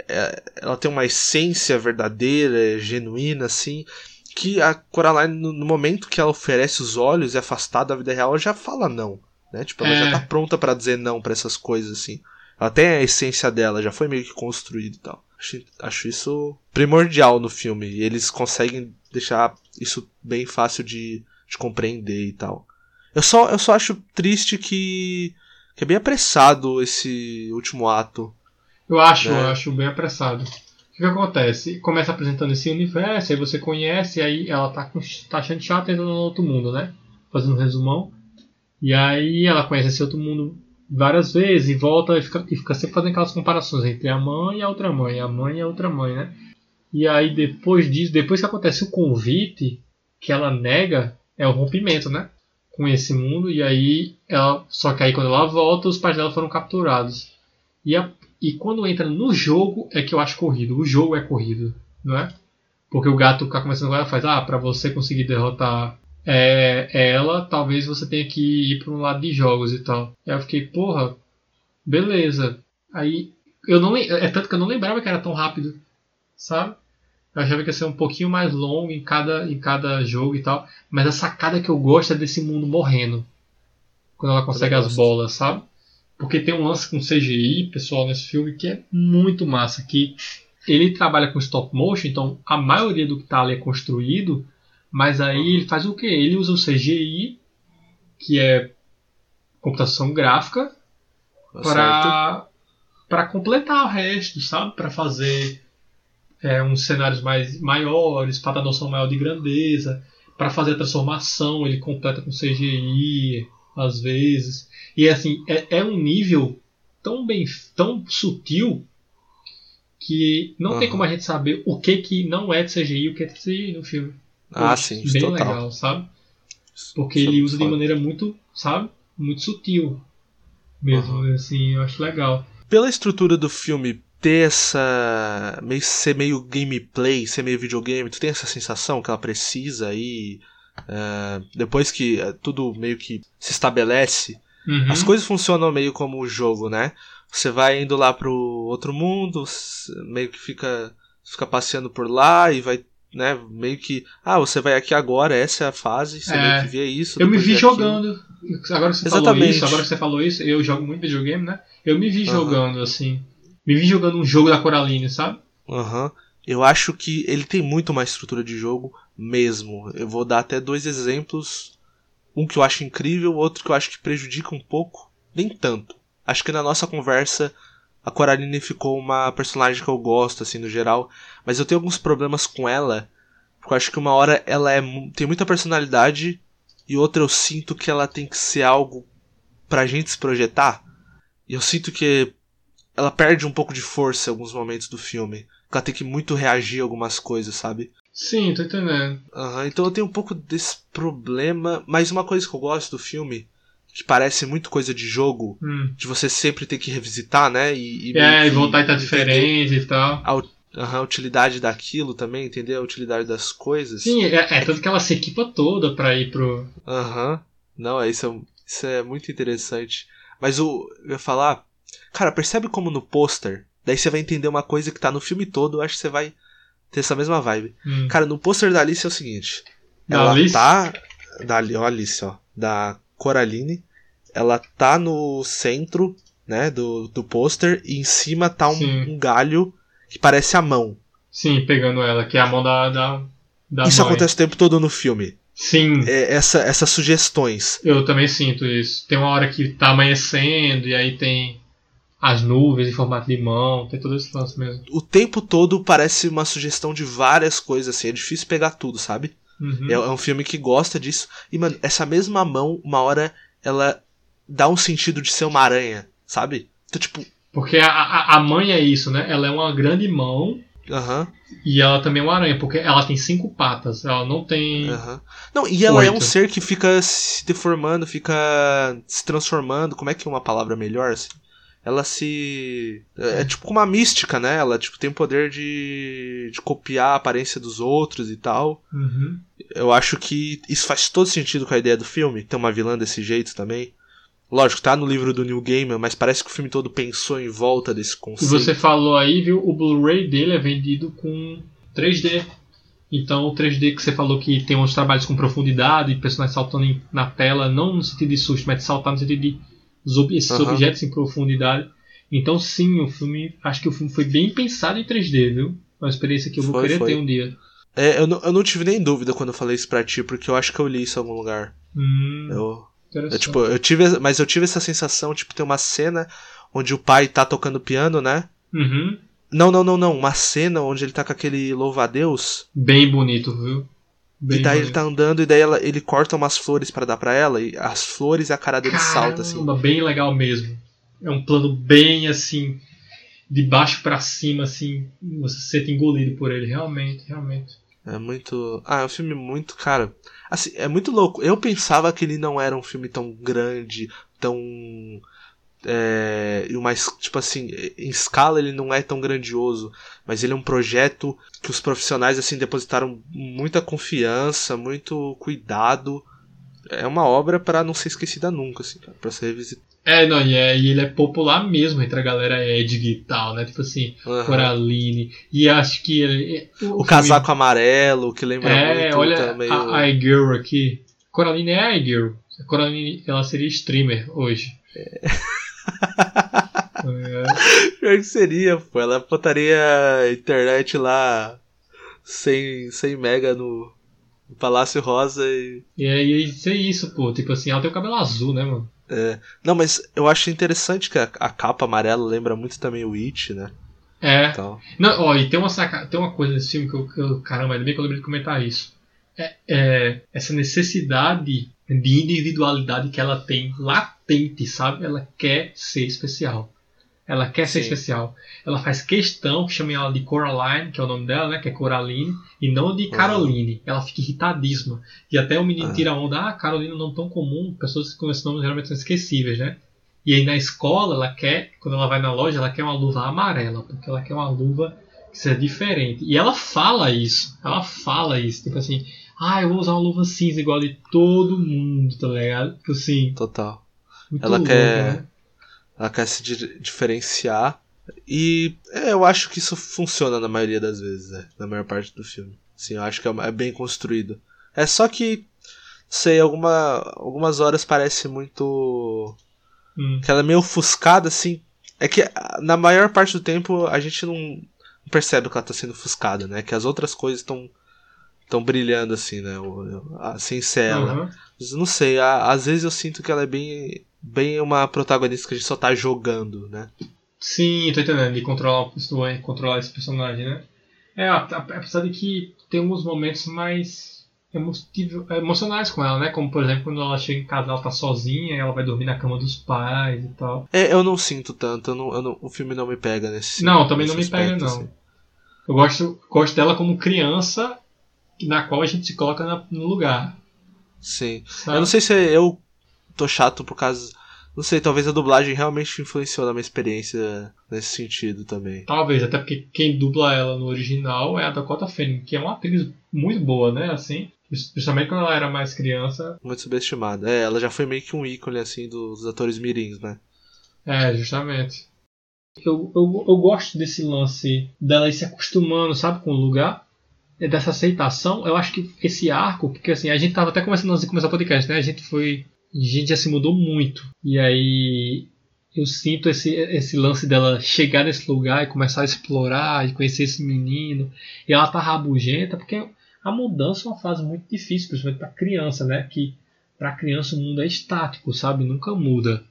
é, ela tem uma essência verdadeira, genuína, assim. Que a Coraline, no, no momento que ela oferece os olhos e é afastada da vida real, ela já fala não. Né? Tipo, ela é. já tá pronta para dizer não para essas coisas, assim. Ela tem a essência dela, já foi meio que construída e tal. Acho, acho isso primordial no filme. E eles conseguem deixar isso bem fácil de, de compreender e tal. Eu só, eu só acho triste que, que é bem apressado esse último ato. Eu acho, né? eu acho bem apressado. O que, que, acontece? Começa apresentando esse universo, aí você conhece, aí ela tá, tá achando chato entrando no outro mundo, né? Fazendo um resumão. E aí ela conhece esse outro mundo várias vezes e volta e fica, e fica sempre fazendo aquelas comparações entre a mãe e a outra mãe, a mãe e a outra mãe, né? E aí depois disso, depois que acontece o convite, que ela nega, é o rompimento, né? Com esse mundo. E aí, ela, só que aí quando ela volta, os pais dela foram capturados. E, a, e quando entra no jogo, é que eu acho corrido. O jogo é corrido, não é? Porque o gato fica começando agora faz, ah, para você conseguir derrotar é, ela, talvez você tenha que ir para um lado de jogos e tal. Aí eu fiquei, porra, beleza. Aí eu não é tanto que eu não lembrava que era tão rápido, sabe? Eu achava que ia ser um pouquinho mais longo em cada, em cada jogo e tal. Mas a sacada que eu gosto é desse mundo morrendo. Quando ela consegue as bolas, sabe? Porque tem um lance com CGI, pessoal, nesse filme que é muito massa. Que ele trabalha com stop motion, então a maioria do que tá ali é construído. Mas aí ele faz o que? Ele usa o CGI, que é computação gráfica, tá para completar o resto, sabe? Para fazer é, uns cenários mais maiores, para dar noção maior de grandeza, para fazer a transformação, ele completa com CGI às vezes. E assim, é, é um nível tão bem tão sutil que não uhum. tem como a gente saber o que que não é de CGI e o que é de CGI no filme. Ah, sim, bem total. legal, sabe? Porque ele usa de maneira muito, sabe? Muito sutil. Mesmo, uhum. assim, eu acho legal. Pela estrutura do filme, ter essa. Meio, ser meio gameplay, ser meio videogame, tu tem essa sensação que ela precisa aí. Uh, depois que uh, tudo meio que se estabelece, uhum. as coisas funcionam meio como o jogo, né? Você vai indo lá pro outro mundo, meio que fica, fica passeando por lá e vai né, meio que, ah, você vai aqui agora, essa é a fase, você é, meio que vê isso. Eu me vi jogando. Agora que você Exatamente. falou isso, agora que você falou isso, eu jogo muito videogame, né? Eu me vi uhum. jogando assim me vi jogando um jogo da Coraline, sabe? Aham. Uhum. Eu acho que ele tem muito mais estrutura de jogo mesmo. Eu vou dar até dois exemplos. Um que eu acho incrível, outro que eu acho que prejudica um pouco. Nem tanto. Acho que na nossa conversa a Coraline ficou uma personagem que eu gosto, assim, no geral. Mas eu tenho alguns problemas com ela. Porque eu acho que uma hora ela é, tem muita personalidade. E outra eu sinto que ela tem que ser algo pra gente se projetar. E eu sinto que ela perde um pouco de força em alguns momentos do filme. Ela tem que muito reagir a algumas coisas, sabe? Sim, tô entendendo. Uhum, então eu tenho um pouco desse problema. Mas uma coisa que eu gosto do filme, que parece muito coisa de jogo, Hum. de você sempre ter que revisitar, né? E, e É, e voltar e tá diferente e tal. A, u- aham, a utilidade daquilo também, entender a utilidade das coisas. Sim, é, é tanto que ela se equipa toda pra ir pro. Aham. Não, é, isso, é, isso é muito interessante. Mas o. Eu ia falar. Cara, percebe como no pôster. Daí você vai entender uma coisa que tá no filme todo, eu acho que você vai ter essa mesma vibe. Hum. Cara, no pôster da Alice é o seguinte. Da ela Alice? tá. Da ó, Alice, ó. Da Coraline. Ela tá no centro, né, do, do pôster. E em cima tá um, um galho que parece a mão. Sim, pegando ela, que é a mão da. da, da Isso mãe. acontece o tempo todo no filme. Sim, É, essa, essas sugestões. eu também sinto isso. Tem uma hora que tá amanhecendo e aí tem as nuvens em formato de mão, tem todo esse lance mesmo. o tempo todo parece uma sugestão de várias coisas, assim. É difícil pegar tudo, sabe? Uhum. É, é um filme que gosta disso. E, mano, essa mesma mão, uma hora, ela dá um sentido de ser uma aranha, sabe? Então, tipo, Porque a, a, a mãe é isso, né? Ela é uma grande mão aham, e ela também é uma aranha, porque ela tem cinco patas. Ela não tem. aham. Não, e ela é um Oito. ser que fica se deformando, fica se transformando. Como é que é uma palavra melhor, assim? Ela se. É, é tipo uma mística, né? Ela tipo, tem o poder de, de copiar a aparência dos outros e tal. Uhum. Eu acho que isso faz todo sentido com a ideia do filme, ter uma vilã desse jeito também. Lógico, tá no livro do Neil Gaiman, mas parece que o filme todo pensou em volta desse E conceito. você falou aí, viu? O Blu-ray dele é vendido com 3D. Então, o 3D que você falou que tem uns trabalhos com profundidade, personagens saltando na tela, não no sentido de susto, mas de saltar no sentido de esses Aham. objetos em profundidade. Então, sim, o filme. Acho que o filme foi bem pensado em 3D, viu? Uma experiência que eu vou Foi, querer foi. ter um dia. É, eu, não, eu não tive nem dúvida quando eu falei isso pra ti, porque eu acho que eu li isso em algum lugar. Hum, Eu, eu, tipo, eu tive, mas eu tive essa sensação, tipo, tem uma cena onde o pai tá tocando piano, né? Uhum. Não, não, não, não. Uma cena onde ele tá com aquele louva-a-Deus. Bem bonito, viu? Bem e daí ele tá andando e daí ela- ele corta umas flores pra dar pra ela. E as flores e a cara dele salta, assim. Bem legal mesmo. É um plano bem assim, de baixo pra cima, assim, você se sente engolido por ele, realmente, realmente. É muito. Ah, é um filme muito. Cara. Assim, é muito louco. Eu pensava que ele não era um filme tão grande, tão. É, e o mais, tipo assim, em escala ele não é tão grandioso, mas ele é um projeto que os profissionais assim depositaram muita confiança, muito cuidado. É uma obra para não ser esquecida nunca, assim, para ser revisitada. É, não, e, é, e ele é popular mesmo entre a galera Edg e tal, né? Tipo assim, Coraline. E acho que ele. O filme- casaco amarelo, que lembra É, muito olha também. a, a iGirl aqui. Coraline é a iGirl. A Coraline, ela seria streamer hoje. É. Pior que seria, pô. Ela botaria a internet lá 100, 100 mega no, no Palácio Rosa e. E é, e é isso, pô. Tipo assim, ela tem o cabelo azul, né, mano? Não, mas eu acho interessante que a, a capa amarela lembra muito também o It, né? É. Então, Não, ó, e tem uma, saca... tem uma coisa nesse filme que eu, que eu- Caramba, ainda bem que eu lembrei de comentar isso. É, é essa necessidade de individualidade que ela tem latente, sabe? Ela quer ser especial. Ela quer ser Sim. especial. Ela faz questão que chamem ela de Coraline, que é o nome dela, né? Que é Coraline, e não de. Caroline. Ela fica irritadíssima. E até o menino Ah. tira onda, ah, Caroline é um nome tão comum, pessoas com esse nome geralmente são esquecíveis, né? E aí na escola, ela quer, quando ela vai na loja, ela quer uma luva amarela, porque ela quer uma luva que seja diferente. E ela fala isso, ela fala isso, tipo assim, ah, eu vou usar uma luva cinza igual de todo mundo, tá ligado? Tipo assim, total. Ela louco, quer- né? Ela quer se di- diferenciar. E é, eu acho que isso funciona na maioria das vezes, né? Na maior parte do filme. Sim, eu acho que é, é bem construído. É só que, sei, alguma, algumas horas parece muito. Hum. que ela é meio ofuscada, assim. É que na maior parte do tempo a gente não percebe que ela tá sendo ofuscada, né? Que as outras coisas estão estão brilhando, assim, né? A- Sem ser ela. Aham. Mas eu não sei, a- às vezes eu sinto que ela é bem, bem uma protagonista que a gente só tá jogando, né? Sim, tô entendendo, de controlar uma pessoa e controlar esse personagem, né? É, apesar de que tem alguns momentos mais emotivo- emocionais com ela, né? Como, por exemplo, quando ela chega em casa, ela tá sozinha, ela vai dormir na cama dos pais e tal. É, eu não sinto tanto, eu não, eu não- o filme não me pega nesse Não, também não nesse me pega, aspecto, não. assim. Eu gosto, gosto dela como criança na qual a gente se coloca na- no lugar. Sim. sabe? Eu não sei se eu tô chato por causa. Não sei, talvez a dublagem realmente influenciou na minha experiência nesse sentido também. Talvez, até porque quem dubla ela no original é a Dakota Fanning, que é uma atriz muito boa, né? Assim, Principalmente quando ela era mais criança. Muito subestimada. É, ela já foi meio que um ícone, assim, dos atores mirins, né? É, justamente. Eu, eu, eu gosto desse lance dela ir se acostumando, sabe, com o lugar. Dessa aceitação. Eu acho que esse arco, porque assim, a gente tava até começando antes de começar o podcast, né? A gente foi. A gente já se mudou muito. E aí. Eu sinto esse, esse lance dela chegar nesse lugar e começar a explorar e conhecer esse menino. E ela tá rabugenta, porque a mudança é uma fase muito difícil, principalmente para criança, né? Que para criança o mundo é estático, sabe? Nunca muda.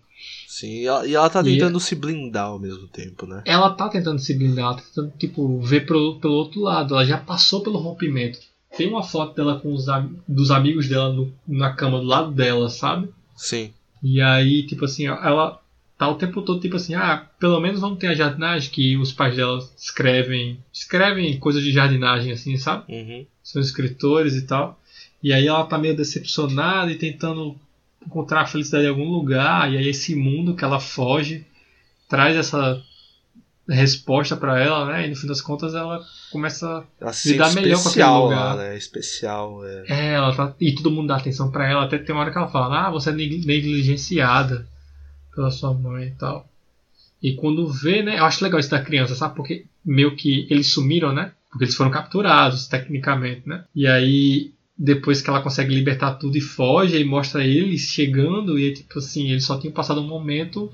Sim, e ela, e ela tá tentando e se blindar ao mesmo tempo, né? Ela tá tentando se blindar, ela tá tentando, tipo, ver pelo, pelo outro lado. Ela já passou pelo rompimento. Tem uma foto dela com os dos amigos dela no, na cama do lado dela, sabe? Sim. E aí, tipo assim, ela tá o tempo todo tipo assim, ah, pelo menos vamos ter a jardinagem que os pais dela escrevem, escrevem coisas de jardinagem assim, sabe? Uhum. São escritores e tal. E aí ela tá meio decepcionada e tentando encontrar a felicidade em algum lugar, e aí esse mundo que ela foge traz essa resposta para ela, né? E no fim das contas ela começa a lidar melhor com aquele lugar. Né? Especial, é. é ela tá, e todo mundo dá atenção para ela, até tem uma hora que ela fala: "Ah, você é negligenciada" pela sua mãe e tal. E quando vê, né? Eu acho legal isso da criança, sabe? Porque meio que eles sumiram, né? Porque eles foram capturados, tecnicamente, né? E aí, depois que ela consegue libertar tudo e foge, e mostra eles chegando, e tipo assim, eles só tinham passado um momento,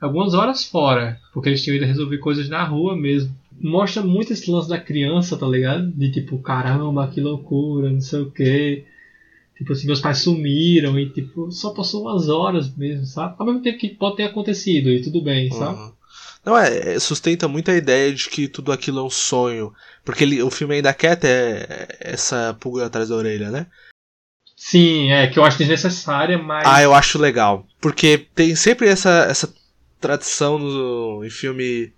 algumas horas fora, porque eles tinham ido resolver coisas na rua mesmo. Mostra muito esse lance da criança, tá ligado? De tipo, caramba, que loucura, não sei o quê. Tipo assim, meus pais sumiram e tipo, só passou umas horas mesmo, sabe? Ao mesmo tempo que pode ter acontecido e tudo bem, uhum. sabe? Não, é, é, sustenta muito a ideia de que tudo aquilo é um sonho. Porque ele, o filme ainda quer ter essa pulga atrás da orelha, né? Sim, é, que eu acho desnecessária, mas. Ah, eu acho legal. Porque tem sempre essa, essa tradição no, em filme.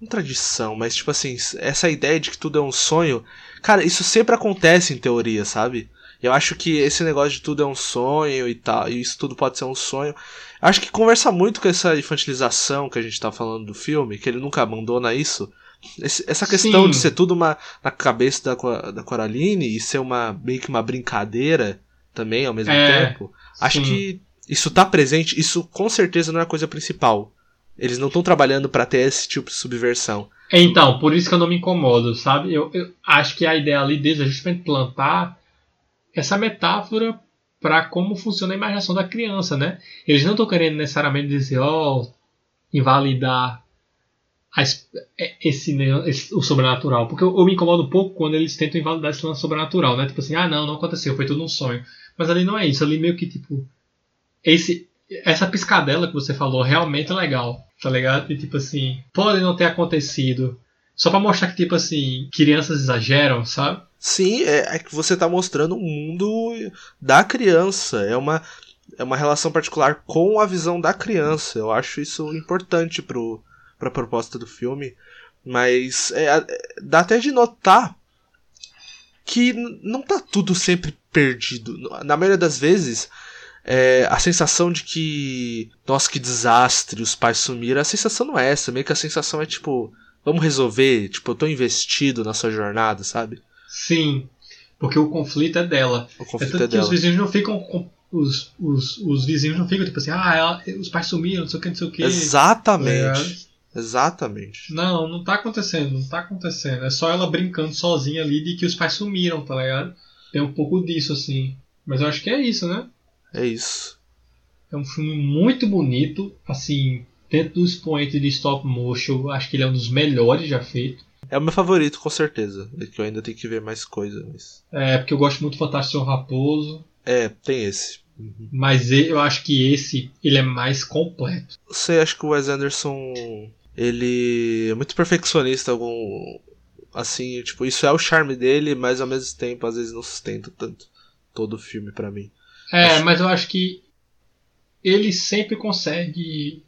Não tradição, mas tipo assim, essa ideia de que tudo é um sonho. Cara, isso sempre acontece em teoria, sabe? Eu acho que esse negócio de tudo é um sonho e tal, e isso tudo pode ser um sonho. Acho que conversa muito com essa infantilização que a gente tá falando do filme, que ele nunca abandona isso. Esse, essa questão Sim. de ser tudo uma, na cabeça da, da Coraline e ser uma meio que uma brincadeira também ao mesmo é, tempo. Acho sim. que isso tá presente, isso com certeza não é a coisa principal. Eles não estão trabalhando para ter esse tipo de subversão. Então, por isso que eu não me incomodo, sabe? Eu, eu acho que a ideia ali deles é justamente plantar essa metáfora para como funciona a imaginação da criança, né? Eles não estão querendo necessariamente dizer, ó, oh, invalidar é, esse, esse, o sobrenatural, porque eu, eu, me incomodo um pouco quando eles tentam invalidar esse lance sobrenatural, né? Tipo assim, ah, não, não aconteceu, foi tudo um sonho. Mas ali não é isso, ali meio que tipo esse essa piscadela que você falou realmente é legal, tá ligado? E tipo assim, pode não ter acontecido, só para mostrar que tipo assim, crianças exageram, sabe? Sim, é, é que você está mostrando o um mundo da criança. É uma, é uma relação particular com a visão da criança. Eu acho isso importante pro, pra proposta do filme. Mas é, é, dá até de notar que não tá tudo sempre perdido. Na maioria das vezes, é, a sensação de que, nossa, que desastre, os pais sumiram, a sensação não é essa. Meio que a sensação é tipo, vamos resolver, tipo, eu tô investido na sua jornada, sabe? Sim, porque o conflito é dela. O conflito é, é dela. os vizinhos não ficam os, os, os vizinhos não ficam tipo assim, ah, ela, os pais sumiram, não sei o que, não sei o que. Exatamente. É. Exatamente. Não, não tá acontecendo, não tá acontecendo. É só ela brincando sozinha ali de que os pais sumiram, tá ligado? Tem um pouco disso, assim. Mas eu acho que é isso, né? É isso. É um filme muito bonito, assim, dentro do expoente de stop motion, acho que ele é um dos melhores já feito. É o meu favorito, com certeza. É que eu ainda tenho que ver mais coisas. Mas... É, porque eu gosto muito do Fantástico Raposo. É, tem esse. Uhum. Mas eu acho que esse ele é mais completo. Você acha que o Wes Anderson ele é muito perfeccionista algum assim, tipo, isso é o charme dele, mas ao mesmo tempo às vezes não sustenta tanto todo o filme para mim. É, acho... mas eu acho que ele sempre consegue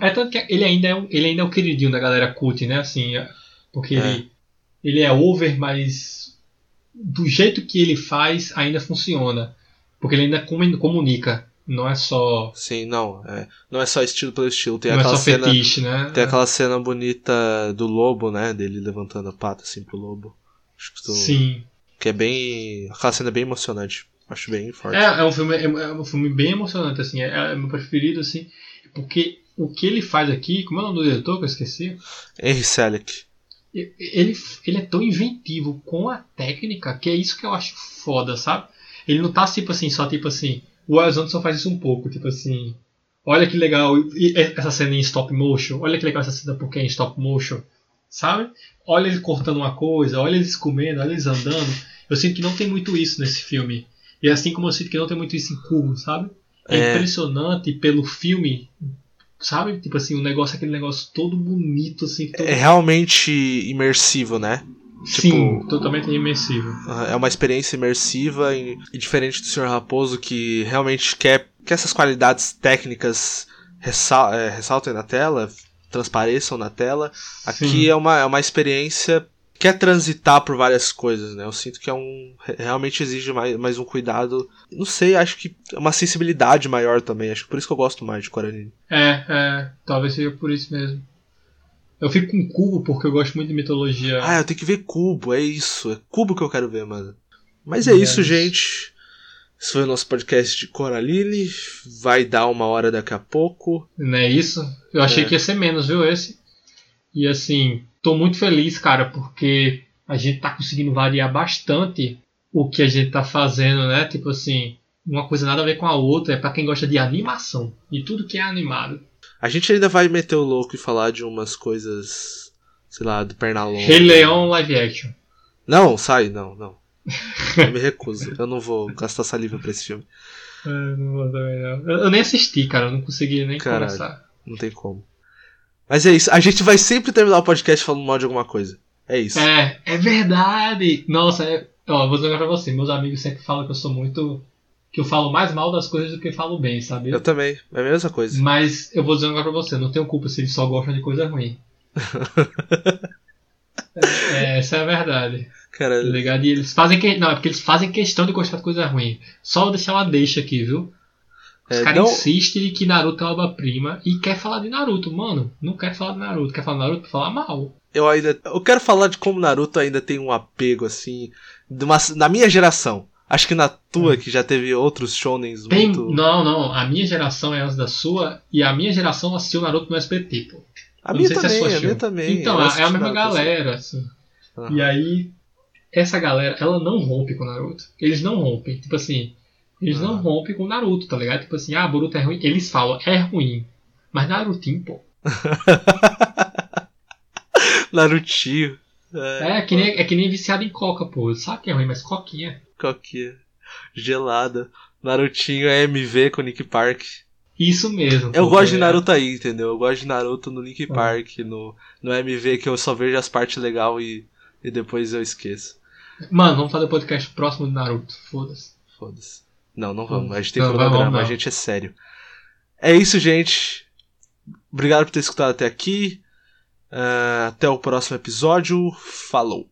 é tanto que ele ainda é um, ele ainda é o queridinho da galera cult, né? Assim, porque é. ele, ele é over, mas do jeito que ele faz ainda funciona. Porque ele ainda comunica. Não é só. Sim, não. É, não é só estilo pelo estilo. Tem não é aquela só cena. fetiche, né? Tem aquela cena bonita do lobo, né? Dele levantando a pata assim pro lobo. Acho que, tu- Sim. que é bem. Aquela cena é bem emocionante. Acho bem forte. É, é um filme, é, é um filme bem emocionante, assim. É, é meu preferido, assim. Porque o que ele faz aqui, como é o nome do diretor que eu esqueci? Henry Selick. E- Ele, ele é tão inventivo com a técnica que é isso que eu acho foda, sabe? Ele não tá tipo assim, só tipo assim. O Wes Anderson faz isso um pouco, tipo assim. Olha que legal essa cena em stop motion. Olha que legal essa cena porque é em stop motion. Sabe? Olha ele cortando uma coisa, olha eles comendo, olha eles andando. Eu sinto que não tem muito isso nesse filme. E assim como eu sinto que não tem muito isso em Cubo, sabe? É, É. impressionante pelo filme, sabe? Tipo assim, um negócio, aquele negócio todo bonito, assim. Todo... É realmente imersivo, né? Sim, tipo- totalmente imersivo. É uma experiência imersiva e, e diferente do Sr. Raposo que realmente quer que essas qualidades técnicas ressal- é, ressaltem na tela, transpareçam na tela. Aqui Sim. é uma, é uma experiência quer transitar por várias coisas, né? Eu sinto que é um re- realmente exige mais, mais um cuidado. Não sei, acho que é uma sensibilidade maior também. Acho que por isso que eu gosto mais de Coraline. É, é, talvez seja por isso mesmo. Eu fico com cubo porque eu gosto muito de mitologia. Ah, eu tenho que ver Cubo, é isso. É Cubo que eu quero ver, mano. Mas é É isso, isso. gente. Esse foi o nosso podcast de Coraline. Vai dar uma hora daqui a pouco. Não é isso? Eu achei É. que ia ser menos, viu, esse? E assim, tô muito feliz, cara, porque a gente tá conseguindo variar bastante o que a gente tá fazendo, né? Tipo assim, uma coisa nada a ver com a outra, é pra quem gosta de animação. E tudo que é animado. A gente ainda vai meter o louco e falar de umas coisas, sei lá, do Pernalonga. Rei Leão live action. Não, sai, não, não. Eu me recuso. Eu não vou gastar saliva pra esse filme. É, não vou também, não. Eu, eu nem assisti, cara, eu não consegui nem Caralho. começar. Não tem como. Mas é isso. A gente vai sempre terminar o podcast falando mal de alguma coisa. É isso. É, é verdade! Nossa, é... Ó, vou dizer pra você, meus amigos sempre falam que eu sou muito. que eu falo mais mal das coisas do que falo bem, sabe? Eu também. É a mesma coisa. Mas eu vou dizer negócio pra você, não tenho culpa se eles só gostam de coisa ruim. é, essa é a verdade. Cara, Tá ligado? E eles fazem que... Não, é porque eles fazem questão de gostar de coisa ruim. Só vou deixar uma deixa aqui, viu? Os É, caras não- insistem que Naruto é obra-prima e quer falar de Naruto. Mano, não quer falar de Naruto. Quer falar de Naruto pra falar mal. eu ainda. Eu quero falar de como Naruto ainda tem um apego, assim. Uma, na minha geração. Acho que na tua, que já teve outros shonens Hum. Tem... muito. Não, não. A minha geração é antes da sua e a minha geração assistiu Naruto no SBT, pô. A Não minha sei se é também, sua a show. minha também. Então, Eu é- a mesma Naruto, assim. galera, assim. Aham. E aí, essa galera, ela não rompe com Naruto. Eles não rompem. Tipo assim, eles não Ah. rompem com Naruto, tá ligado? Tipo assim, ah, Boruto é ruim. Eles falam, é ruim. Mas Narutinho, pô. Narutinho. É, É, que nem, é que nem viciado em coca, pô. Sabe que é ruim, mas coquinha. é? Gelada. Narutinho é MV com Nick Park. Isso mesmo. Eu gosto de é. Naruto aí, entendeu? Eu gosto de Naruto no Link Ah. Park, no, no MV que eu só vejo as partes legais e, e depois eu esqueço. Mano, vamos fazer o podcast próximo de Naruto. Foda-se. Foda-se. Não, não vamos. A gente tem Não, cronograma, vamos, não. a gente é sério. É isso, gente. Obrigado por ter escutado até aqui. Ah, até o próximo episódio. Falou.